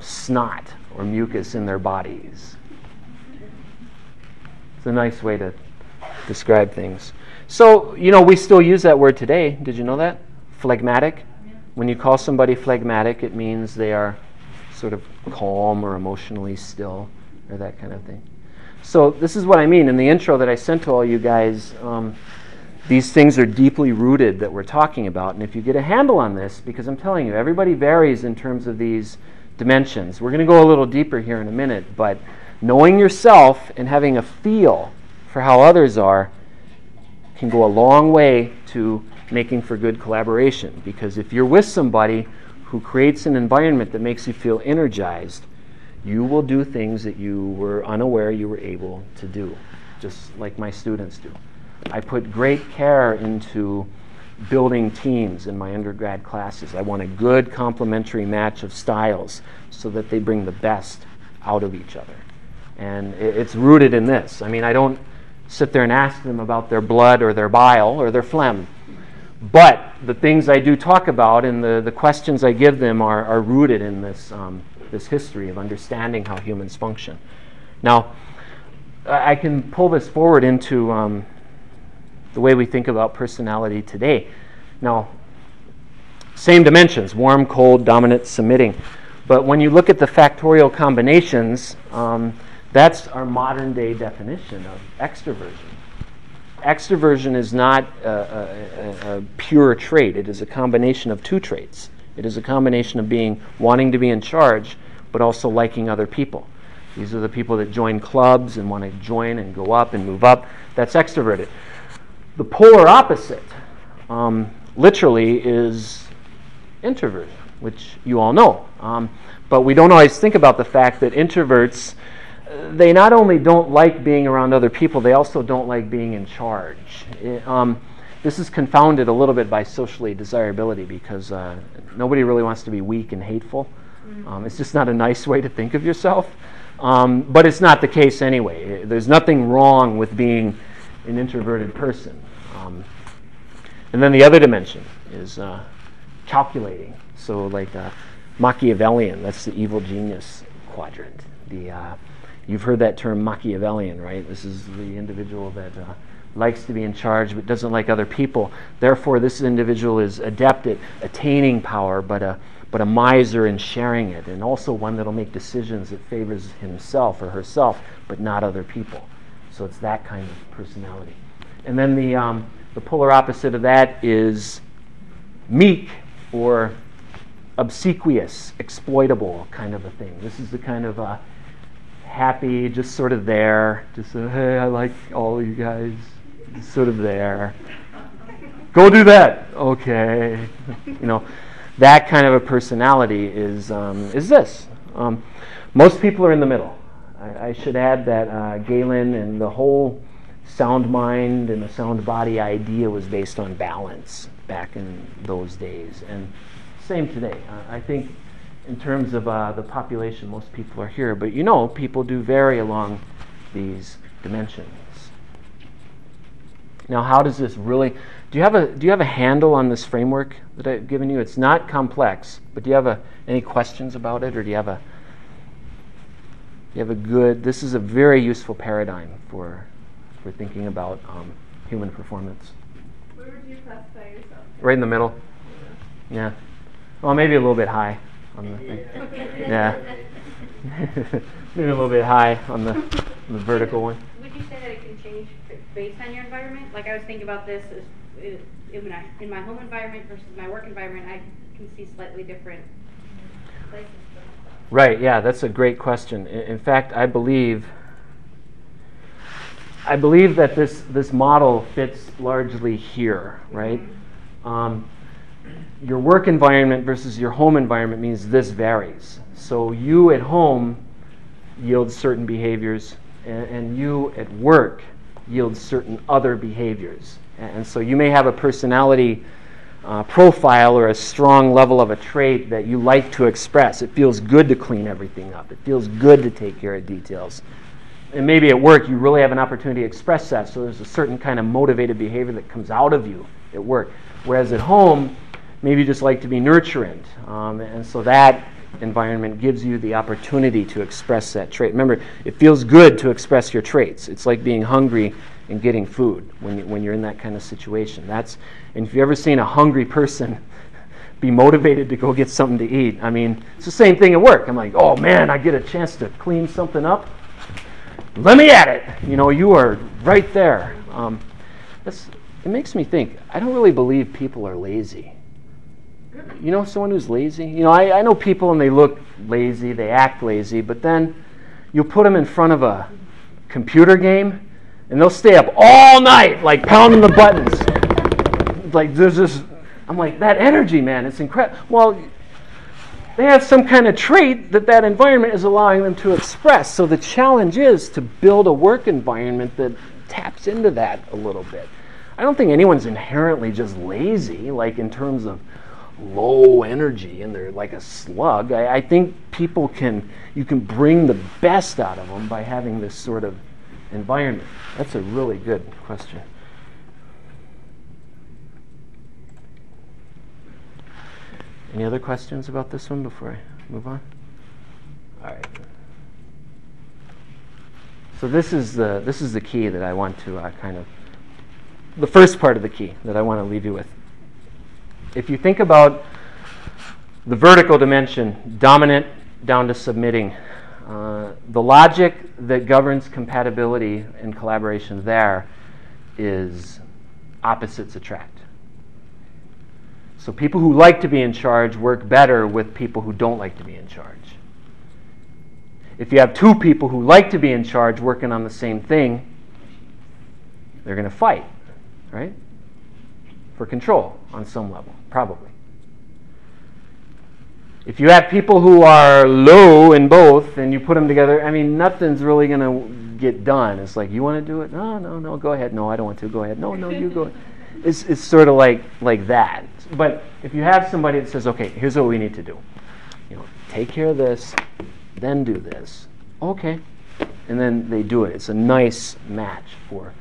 snot or mucus in their bodies. It's a nice way to describe things. So, you know, we still use that word today. Did you know that? Phlegmatic. When you call somebody phlegmatic, it means they are sort of calm or emotionally still or that kind of thing. So, this is what I mean in the intro that I sent to all you guys. Um, these things are deeply rooted that we're talking about. And if you get a handle on this, because I'm telling you, everybody varies in terms of these dimensions. We're going to go a little deeper here in a minute, but knowing yourself and having a feel for how others are can go a long way to making for good collaboration. Because if you're with somebody who creates an environment that makes you feel energized, you will do things that you were unaware you were able to do, just like my students do. I put great care into building teams in my undergrad classes. I want a good complementary match of styles so that they bring the best out of each other. And it's rooted in this. I mean, I don't sit there and ask them about their blood or their bile or their phlegm. But the things I do talk about and the, the questions I give them are, are rooted in this, um, this history of understanding how humans function. Now, I can pull this forward into um, the way we think about personality today. Now, same dimensions warm, cold, dominant, submitting. But when you look at the factorial combinations, um, that's our modern day definition of extroversion. Extroversion is not a, a, a, pure trait, it is a combination of two traits. It is a combination of being wanting to be in charge, but also liking other people. These are the people that join clubs and want to join and go up and move up. That's extroverted. The polar opposite, um, literally, is introversion, which you all know. Um, but we don't always think about the fact that introverts they not only don't like being around other people, they also don't like being in charge. It, um, this is confounded a little bit by socially desirability because uh, nobody really wants to be weak and hateful. Mm-hmm. Um, it's just not a nice way to think of yourself. Um, but it's not the case anyway. There's nothing wrong with being an introverted person. Um, and then the other dimension is uh, calculating. So, like uh, Machiavellian, that's the evil genius quadrant. The uh, You've heard that term Machiavellian, right? This is the individual that uh, likes to be in charge but doesn't like other people. Therefore, this individual is adept at attaining power, but a, but a miser in sharing it, and also one that'll make decisions that favors himself or herself, but not other people. So it's that kind of personality. And then the, um, the polar opposite of that is meek or obsequious, exploitable kind of a thing. This is the kind of uh, happy, just sort of there. Just uh, hey, I like all you guys. Sort of there. Go do that. Okay. you know, that kind of a personality is um, is this. Um, most people are in the middle. I, I should add that uh, Galen and the whole sound mind and the sound body idea was based on balance back in those days, and same today. I think in terms of uh, the population, most people are here. But you know, people do vary along these dimensions. Now, how does this really? Do you have a do you have a handle on this framework that I've given you? It's not complex, but do you have a, any questions about it, or do you have a you have a good? This is a very useful paradigm for for thinking about um, human performance. Where would you classify yourself? Right in the middle. Yeah. Well, maybe a little bit high on the thing. <laughs> Yeah. <laughs> Maybe a little bit high on the, the vertical one. Would you say that it can change based on your environment? Like I was thinking about this as, in, my, in my home environment versus my work environment, I can see slightly different places. Right, yeah, that's a great question. In, in fact, I believe I believe that this, this model fits largely here, right? Mm-hmm. Um, your work environment versus your home environment means this varies. So you at home yield certain behaviors, and, and you at work yield certain other behaviors. And so you may have a personality uh, profile or a strong level of a trait that you like to express. It feels good to clean everything up. It feels good to take care of details. And maybe at work you really have an opportunity to express that. So there's a certain kind of motivated behavior that comes out of you at work. Whereas at home, maybe you just like to be nurturant. Um, and so that environment gives you the opportunity to express that trait. Remember, it feels good to express your traits. It's like being hungry and getting food when, you, when you're in that kind of situation. That's, and if you've ever seen a hungry person, <laughs> be motivated to go get something to eat. I mean, it's the same thing at work. I'm like, oh man, I get a chance to clean something up. Let me at it. You know, you are right there. Um, it makes me think. I don't really believe people are lazy. You know, someone who's lazy. You know, I, I know people and they look lazy, they act lazy, but then you put them in front of a computer game and they'll stay up all night, like pounding the buttons. Like there's this, I'm like that energy, man. It's incredible. Well, they have some kind of trait that that environment is allowing them to express. So the challenge is to build a work environment that taps into that a little bit. I don't think anyone's inherently just lazy, like in terms of low energy and they're like a slug. I, I think people can, you can bring the best out of them by having this sort of environment. That's a really good question. Any other questions about this one before I move on? All right. So this is the this is the key that I want to uh, kind of the first part of the key that I want to leave you with. If you think about the vertical dimension, dominant down to submitting, uh, the logic that governs compatibility and collaboration there is opposites attract. So people who like to be in charge work better with people who don't like to be in charge. If you have two people who like to be in charge working on the same thing, they're going to fight, right? For control on some level, probably. If you have people who are low in both and you put them together, I mean, nothing's really going to get done. It's like, you want to do it? No, no, no, go ahead. No, I don't want to. Go ahead. No, no, you go. <laughs> It's, it's sort of like, like that. But if you have somebody that says, okay, here's what we need to do. You know, take care of this, then do this. Okay. And then they do it. It's a nice match for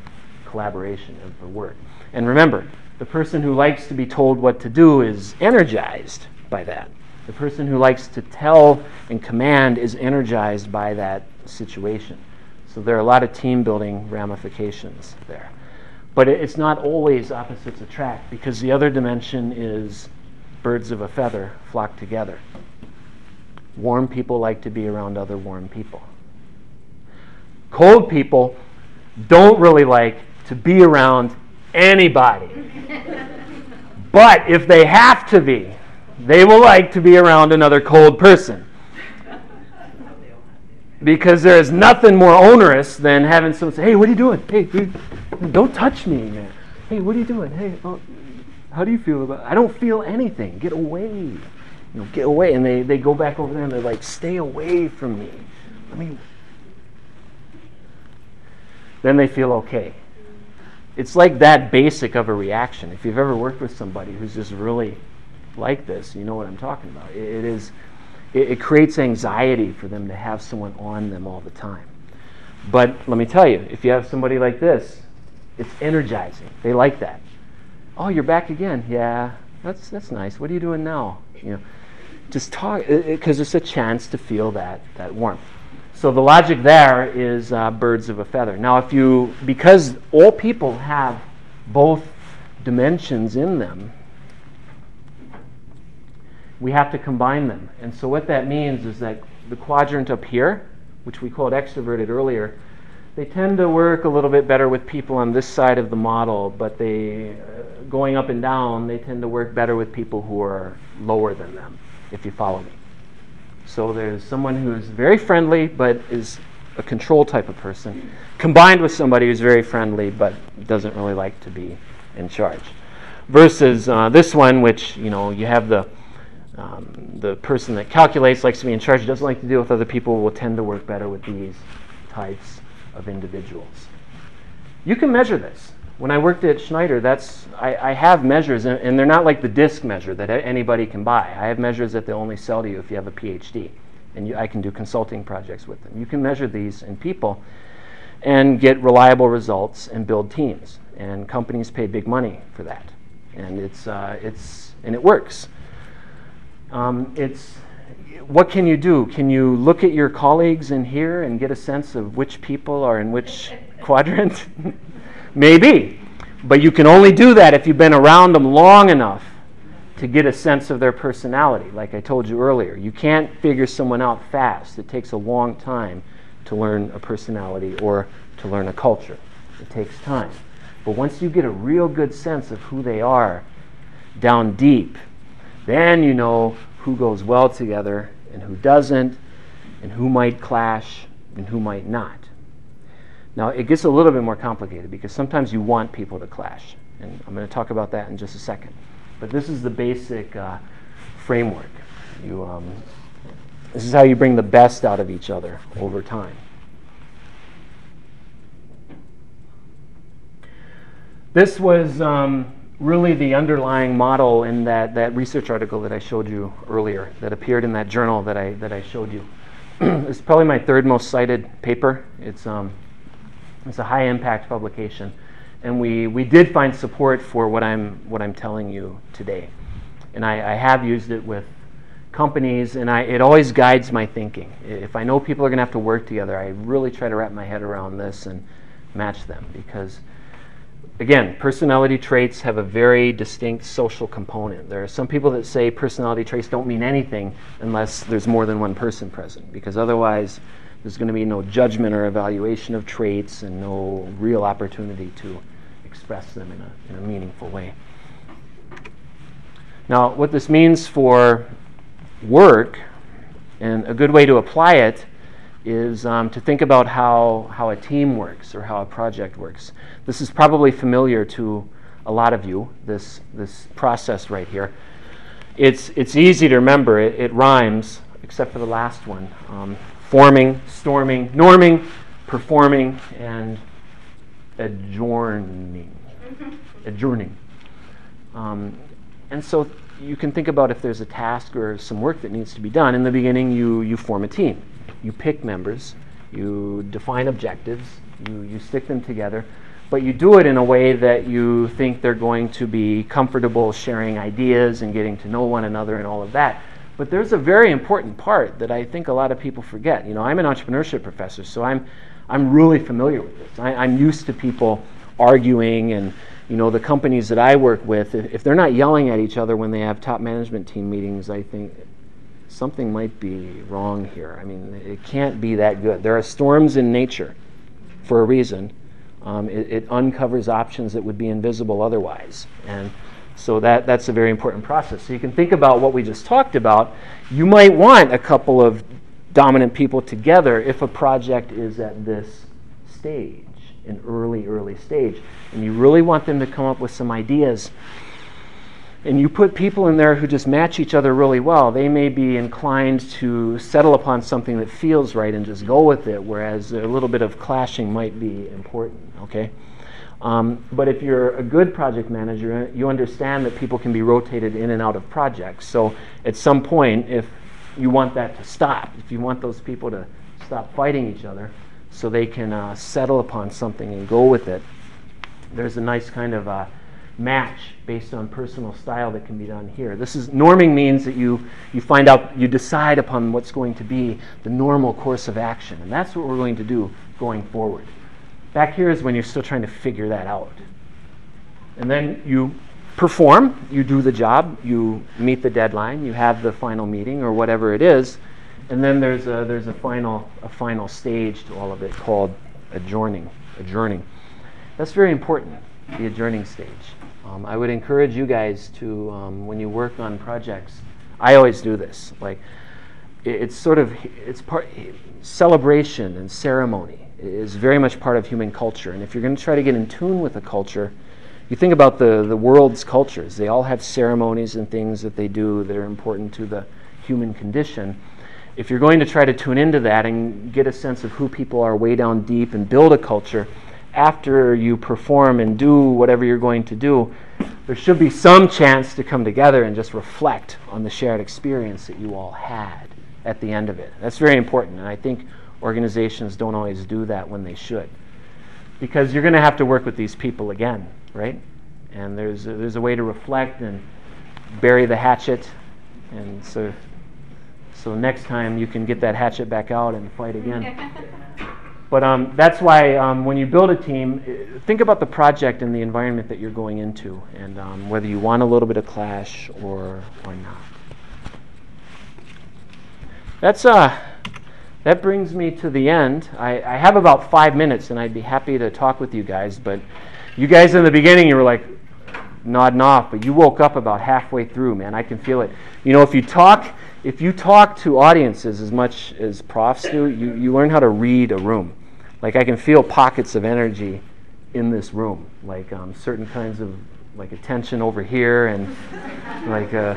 collaboration and for work. And remember, the person who likes to be told what to do is energized by that. The person who likes to tell and command is energized by that situation. So there are a lot of team building ramifications there. But it's not always opposites attract because the other dimension is birds of a feather flock together. Warm people like to be around other warm people. Cold people don't really like to be around anybody. but if they have to be, they will like to be around another cold person because there is nothing more onerous than having someone say, "Hey, what are you doing? Hey, dude, don't touch me, man. Hey, what are you doing? Hey, oh, how do you feel about? It? I don't feel anything. Get away. You know, get away." And they they go back over there and they're like, "Stay away from me." I mean, then they feel okay. It's like that basic of a reaction. If you've ever worked with somebody who's just really like this, you know what I'm talking about. it, it is it, it creates anxiety for them to have someone on them all the time. But let me tell you, if you have somebody like this, it's energizing. They like that. Oh, you're back again. Yeah, that's that's nice. What are you doing now? You know, just talk because it, it's a chance to feel that that warmth. So the logic there is uh, birds of a feather. Now, if you because all people have both dimensions in them, we have to combine them. And so what that means is that the quadrant up here, which we called extroverted earlier, they tend to work a little bit better with people on this side of the model, but they, uh, going up and down, they tend to work better with people who are lower than them, if you follow me. So there's someone who's very friendly, but is a control type of person, combined with somebody who's very friendly, but doesn't really like to be in charge. Versus uh, this one, which, you know, you have the um, the person that calculates likes to be in charge, doesn't like to deal with other people, will tend to work better with these types of individuals. You can measure this. When I worked at Schneider, that's I, I have measures, and, and, they're not like the disc measure that anybody can buy. I have measures that they only sell to you if you have a PhD, and you, I can do consulting projects with them. You can measure these in people and get reliable results and build teams. And companies pay big money for that, and it's uh, it's and it works. Um, it's what can you do? Can you look at your colleagues in here and get a sense of which people are in which quadrant? <laughs> Maybe. But you can only do that if you've been around them long enough to get a sense of their personality, like I told you earlier. You can't figure someone out fast. It takes a long time to learn a personality or to learn a culture. It takes time. But once you get a real good sense of who they are down deep, then you know who goes well together and who doesn't, and who might clash and who might not. Now, it gets a little bit more complicated because sometimes you want people to clash. And I'm going to talk about that in just a second. But this is the basic uh, framework. You, um, this is how you bring the best out of each other over time. This was um, really the underlying model in that, that research article that I showed you earlier, that appeared in that journal that I, that I showed you. <clears throat> it's probably my third most cited paper. It's, um, it's a high impact publication. And we, we did find support for what I'm, what I'm telling you today. And I, I have used it with companies, and I, it always guides my thinking. If I know people are going to have to work together, I really try to wrap my head around this and match them because again, personality traits have a very distinct social component. There are some people that say personality traits don't mean anything unless there's more than one person present, because otherwise there's going to be no judgment or evaluation of traits and no real opportunity to express them in a, in a meaningful way. Now, what this means for work, and a good way to apply it is um, to think about how, how a team works or how a project works. This is probably familiar to a lot of you, this, this process right here. It's, it's easy to remember, it, it rhymes, except for the last one. Um, forming, storming, norming, performing, and adjourning. <laughs> adjourning. Um, and so you can think about if there's a task or some work that needs to be done. In the beginning, you, you form a team you pick members, you define objectives, you, you stick them together, but you do it in a way that you think they're going to be comfortable sharing ideas and getting to know one another and all of that. But there's a very important part that I think a lot of people forget. You know, I'm an entrepreneurship professor, so I'm, I'm really familiar with this. I, I'm used to people arguing and you know the companies that I work with, if, if they're not yelling at each other when they have top management team meetings, I think something might be wrong here. I mean, it can't be that good. There are storms in nature for a reason. Um, it, it, uncovers options that would be invisible otherwise. And so that, that's a very important process. So you can think about what we just talked about. You might want a couple of dominant people together if a project is at this stage, an early, early stage. And you really want them to come up with some ideas and you put people in there who just match each other really well, they may be inclined to settle upon something that feels right and just go with it, whereas a little bit of clashing might be important, okay? Um, but if you're a good project manager, you understand that people can be rotated in and out of projects. So at some point, if you want that to stop, if you want those people to stop fighting each other so they can uh, settle upon something and go with it, there's a nice kind of uh, match based on personal style that can be done here. This is norming means that you, you find out, you decide upon what's going to be the normal course of action. And that's what we're going to do going forward. Back here is when you're still trying to figure that out. And then you perform, you do the job, you meet the deadline, you have the final meeting or whatever it is. And then there's a, there's a, final, a final stage to all of it called adjourning. adjourning. That's very important, the adjourning stage. Um, I would encourage you guys to, um, when you work on projects, I always do this. Like, it's sort of it's part celebration and ceremony is very much part of human culture. And if you're going to try to get in tune with a culture, you think about the the world's cultures. They all have ceremonies and things that they do that are important to the human condition. If you're going to try to tune into that and get a sense of who people are way down deep and build a culture, after you perform and do whatever you're going to do, there should be some chance to come together and just reflect on the shared experience that you all had at the end of it. That's very important, and I think organizations don't always do that when they should. Because you're going to have to work with these people again, right? And there's a, there's a way to reflect and bury the hatchet, and so so next time you can get that hatchet back out and fight again. <laughs> But um, that's why um, when you build a team, eh, think about the project and the environment that you're going into, and um, whether you want a little bit of clash or or not. That's uh, that brings me to the end. I, I have about five minutes, and I'd be happy to talk with you guys. But you guys in the beginning, you were like nodding off, but you woke up about halfway through, man. I can feel it. You know, if you talk, if you talk to audiences as much as profs do, you, you learn how to read a room. Like I can feel pockets of energy in this room, like um, certain kinds of like attention over here, and <laughs> like. Uh,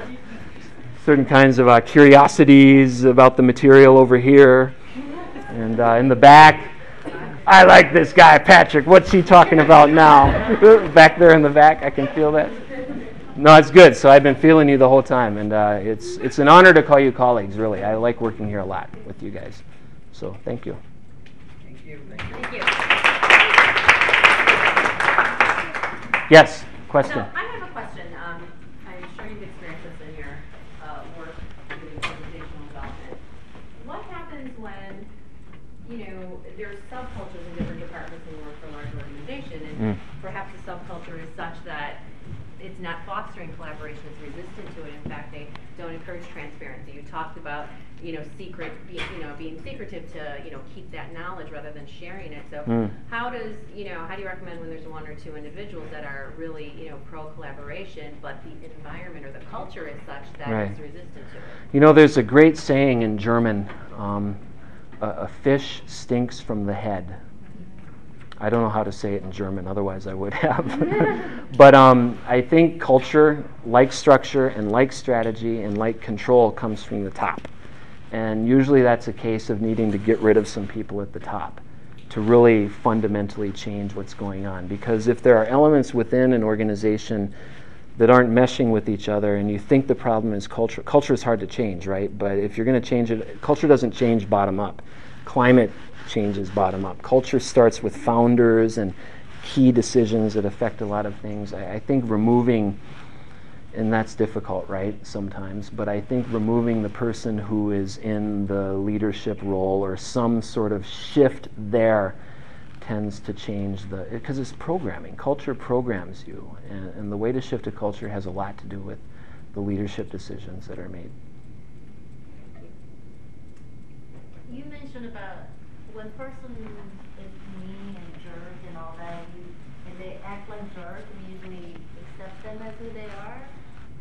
certain kinds of uh, curiosities about the material over here. And uh, in the back, I like this guy, Patrick. What's he talking about now? <laughs> back there in the back, I can feel that. No, it's good. So I've been feeling you the whole time, and uh, it's it's an honor to call you colleagues. Really, I like working here a lot with you guys. So thank you. Thank you. Thank you. Thank you. Yes, question I have a question. Um, I'm sure you've experienced this in your uh, work doing organizational development. What happens when, you know, there's subcultures in different departments and you work for a large organization, and Mm. perhaps the subculture is such that it's not fostering collaboration, it's resistant to it. In fact, they don't encourage transparency. You talked about, you know, secret, be- you know, being secretive to, you know, keep that knowledge rather than sharing it. So Mm. how does, you know, how do you recommend when there's one or two individuals that are really, you know, pro collaboration, but the environment or the culture is such that Right. it's resistant to it? You know, there's a great saying in German um, a, a fish stinks from the head. I don't know how to say it in German, otherwise, I would have. <laughs> but um, I think culture, like structure, and like strategy, and like control, comes from the top. And usually that's a case of needing to get rid of some people at the top to really fundamentally change what's going on. Because if there are elements within an organization that aren't meshing with each other and you think the problem is culture, culture is hard to change, right? But if you're going to change it, culture doesn't change bottom up. Climate changes bottom up. Culture starts with founders and key decisions that affect a lot of things. I, I think removing and that's difficult, right? Sometimes, but I think removing the person who is in the leadership role or some sort of shift there tends to change the because it's programming. Culture programs you, and, and the way to shift a culture has a lot to do with the leadership decisions that are made. You mentioned about when person is mean and jerk and all that, you, and they act like jerk, we usually accept them as who they are.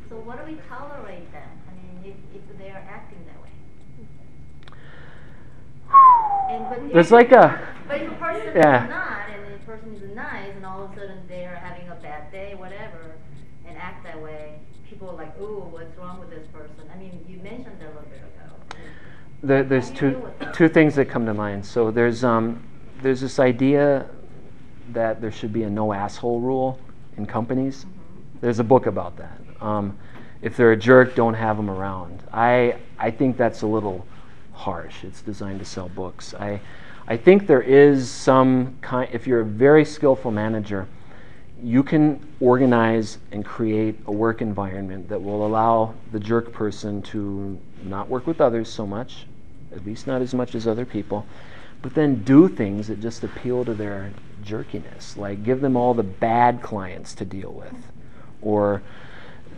So what do we tolerate them? I mean, if, if they are acting that way. And but if- There's like a But if a person Yeah. is not, and the person is nice, and all of a sudden they are having a bad day, whatever, and act that way, people are like, ooh, what's wrong with this person? I mean, you mentioned that a little bit ago. There, there's How do you two deal with that? two things that come to mind. So there's um, there's this idea that there should be a no asshole rule in companies. There's a book about that. Um, if they're a jerk, don't have them around. I I think that's a little harsh. It's designed to sell books. I I think there is some kind. If you're a very skillful manager, you can organize and create a work environment that will allow the jerk person to not work with others so much, at least not as much as other people, but then do things that just appeal to their jerkiness, like give them all the bad clients to deal with, or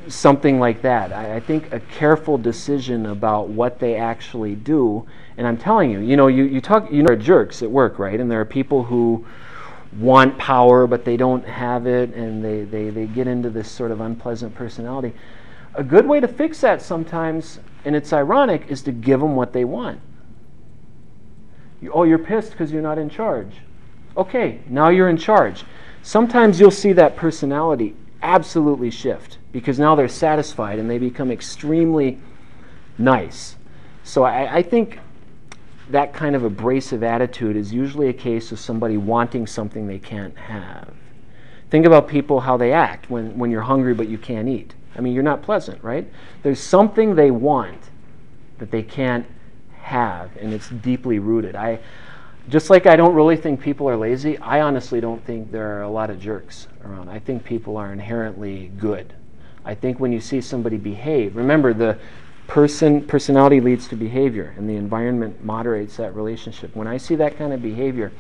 something like that. I, I think a careful decision about what they actually do, and I'm telling you, you know, you, you talk, you know, there are jerks at work, right? And there are people who want power but they don't have it and they, they, they get into this sort of unpleasant personality. A good way to fix that sometimes, and it's ironic, is to give them what they want. You, oh, you're pissed because you're not in charge. Okay, now you're in charge. Sometimes you'll see that personality absolutely shift because now they're satisfied and they become extremely nice. So I, I think that kind of abrasive attitude is usually a case of somebody wanting something they can't have. Think about people how they act when, when you're hungry but you can't eat. I mean, you're not pleasant, right? There's something they want that they can't have, and it's deeply rooted. I, just like I don't really think people are lazy, I honestly don't think there are a lot of jerks around. I think people are inherently good. I think when you see somebody behave, remember the person personality leads to behavior, and the environment moderates that relationship. When I see that kind of behavior,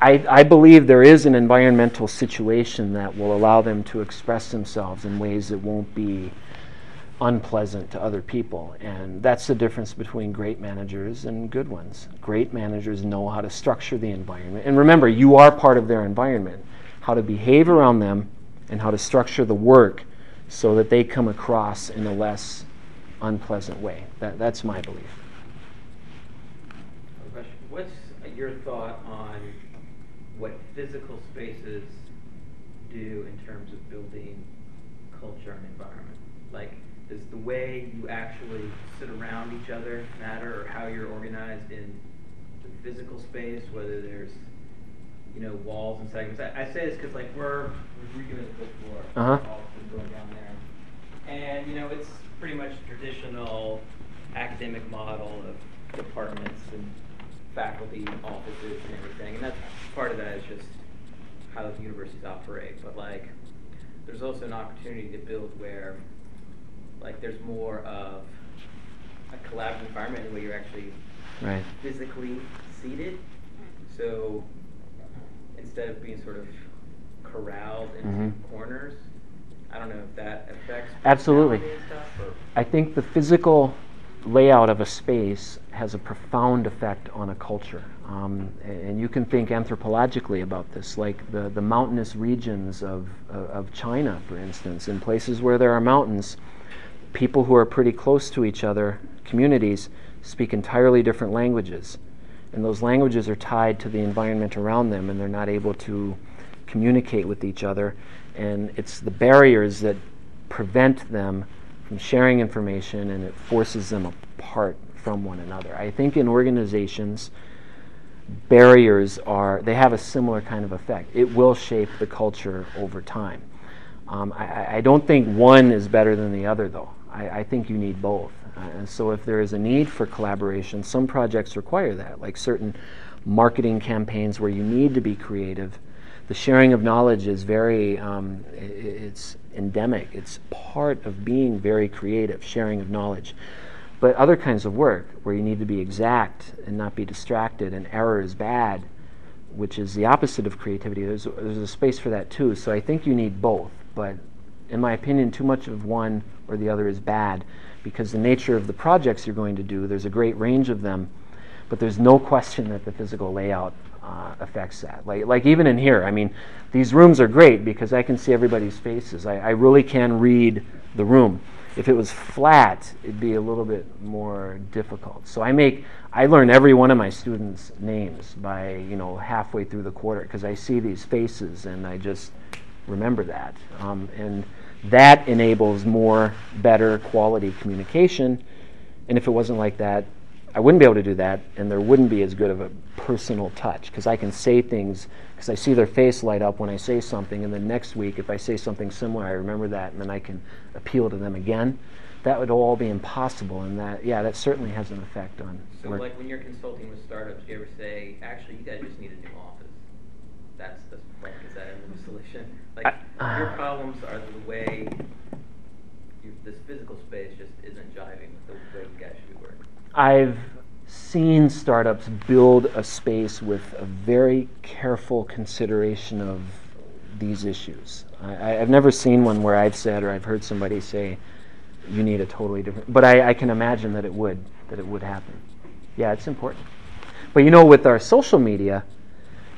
I, I believe there is an environmental situation that will allow them to express themselves in ways that won't be unpleasant to other people. And that's the difference between great managers and good ones. Great managers know how to structure the environment. And remember, you are part of their environment. How to behave around them and how to structure the work so that they come across in a less unpleasant way. That, that's my belief. What's your thought on what physical spaces do in terms of building culture and environment? Like, does the way you actually sit around each other matter, or how you're organized in the physical space, whether there's you know walls and segments? I, I say this because like we're we're reading this before, Uh-huh. all going down there, and you know it's pretty much traditional academic model of departments and faculty offices and everything, and that's part of that is just how the universities operate. But like, there's also an opportunity to build where, like, there's more of a collaborative environment where you're actually Right. physically seated. So instead of being sort of corralled into Mhm. corners, I don't know if that affects Absolutely. stuff, I think the physical layout of a space has a profound effect on a culture. Um, and you can think anthropologically about this, like the, the mountainous regions of, uh, of China, for instance. In places where there are mountains, people who are pretty close to each other, communities, speak entirely different languages. And those languages are tied to the environment around them, and they're not able to communicate with each other. And it's the barriers that prevent them from sharing information and it forces them apart from one another. I think in organizations, barriers are, they have a similar kind of effect. It will shape the culture over time. Um, I- I, don't think one is better than the other, though. I, I think you need both. Uh, and so, if there is a need for collaboration, some projects require that, like certain marketing campaigns where you need to be creative. The sharing of knowledge is very, um, it's endemic. It's part of being very creative, sharing of knowledge. But other kinds of work where you need to be exact and not be distracted, and error is bad, which is the opposite of creativity. There's, there's a space for that too. So I think you need both. But in my opinion, too much of one or the other is bad because the nature of the projects you're going to do, there's a great range of them, but there's no question that the physical layout uh, affects that. Like, like even in here, I mean, these rooms are great because I can see everybody's faces. I, I really can read the room. If it was flat, it'd be a little bit more difficult. So I make, I learn every one of my students' names by, you know, halfway through the quarter because I see these faces and I just remember that. Um, and that enables more, better quality communication. And if it wasn't like that, I wouldn't be able to do that, and there wouldn't be as good of a personal touch because I can say things because I see their face light up when I say something, and then next week, if I say something similar, I remember that, and then I can appeal to them again. That would all be impossible, and that, yeah, that certainly has an effect on So work. like when you're consulting with startups, do you ever say, actually, you guys just need a new office? That's the, point. is that a solution? Like, I- your uh, problems are the way, you, this physical space just isn't jiving with the way you guys should work. I've seen startups build a space with a very careful consideration of these issues. I, I- I've never seen one where I've said or I've heard somebody say, "You need a totally different." But I, I can imagine that it would that it would happen. Yeah, it's important. But you know, with our social media,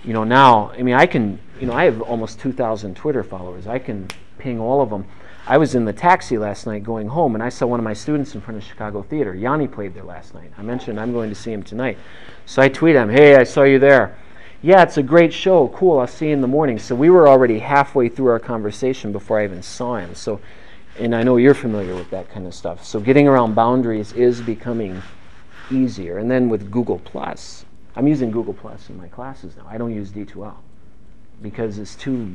you know now, I mean, I can, you know, I have almost 2,000 Twitter followers. I can ping all of them. I was in the taxi last night going home, and I saw one of my students in front of Chicago Theater. Yanni played there last night. I mentioned I'm going to see him tonight. So I tweet him, hey, I saw you there. Yeah, it's a great show. Cool, I'll see you in the morning. So we were already halfway through our conversation before I even saw him. So, and I know you're familiar with that kind of stuff. So getting around boundaries is becoming easier. And then with Google Plus, I'm using Google Plus in my classes now. I don't use D2L because it's too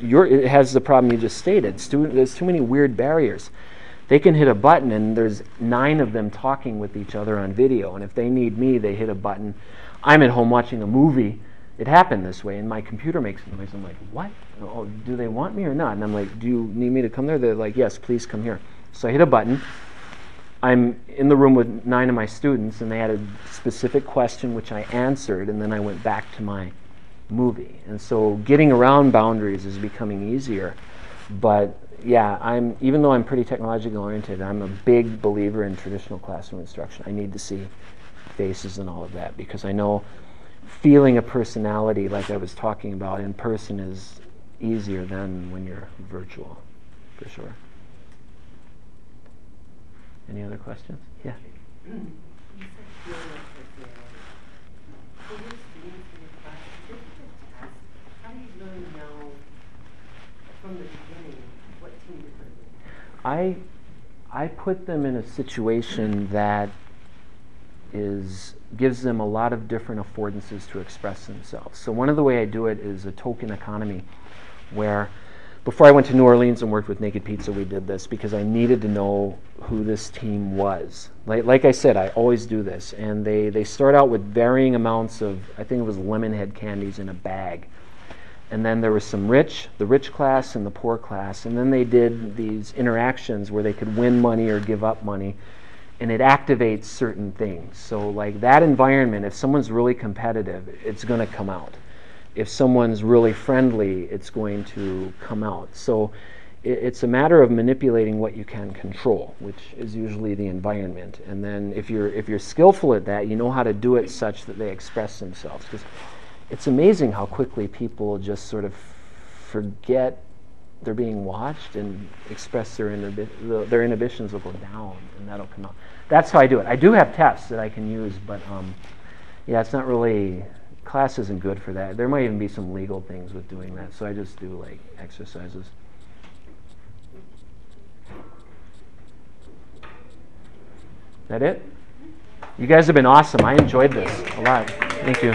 your, it has the problem you just stated. Student, there's too many weird barriers. They can hit a button and there's nine of them talking with each other on video. And if they need me, they hit a button. I'm at home watching a movie. It happened this way, and my computer makes a noise. I'm like, what? Oh, do they want me or not? And I'm like, do you need me to come there? They're like, yes, please come here. So I hit a button. I'm in the room with nine of my students, and they had a specific question which I answered, and then I went back to my movie. And so getting around boundaries is becoming easier. But yeah, I'm even though I'm pretty technologically oriented, I'm a big believer in traditional classroom instruction. I need to see faces and all of that because I know feeling a personality like I was talking about in person is easier than when you're virtual, for sure. Any other questions? Yeah. I I put them in a situation that is gives them a lot of different affordances to express themselves. So one of the way I do it is a token economy where before I went to New Orleans and worked with Naked Pizza, we did this because I needed to know who this team was. Like, like I said, I always do this. And they, they start out with varying amounts of, I think it was lemon head candies in a bag. And then there was some rich, the rich class and the poor class. And then they did these interactions where they could win money or give up money. And it activates certain things. So, like that environment, if someone's really competitive, it's going to come out if someone's really friendly, it's going to come out. So it, it's a matter of manipulating what you can control, which is usually the environment. And then if you're if you're skillful at that, you know how to do it such that they express themselves. Because it's amazing how quickly people just sort of forget they're being watched and express their inhibi- their inhibitions will go down, and that'll come out. That's how I do it. I do have tests that I can use, but um, yeah, it's not really class isn't good for that. There might even be some legal things with doing that, so I just do like exercises. That it? You guys have been awesome. I enjoyed this a lot. Thank you.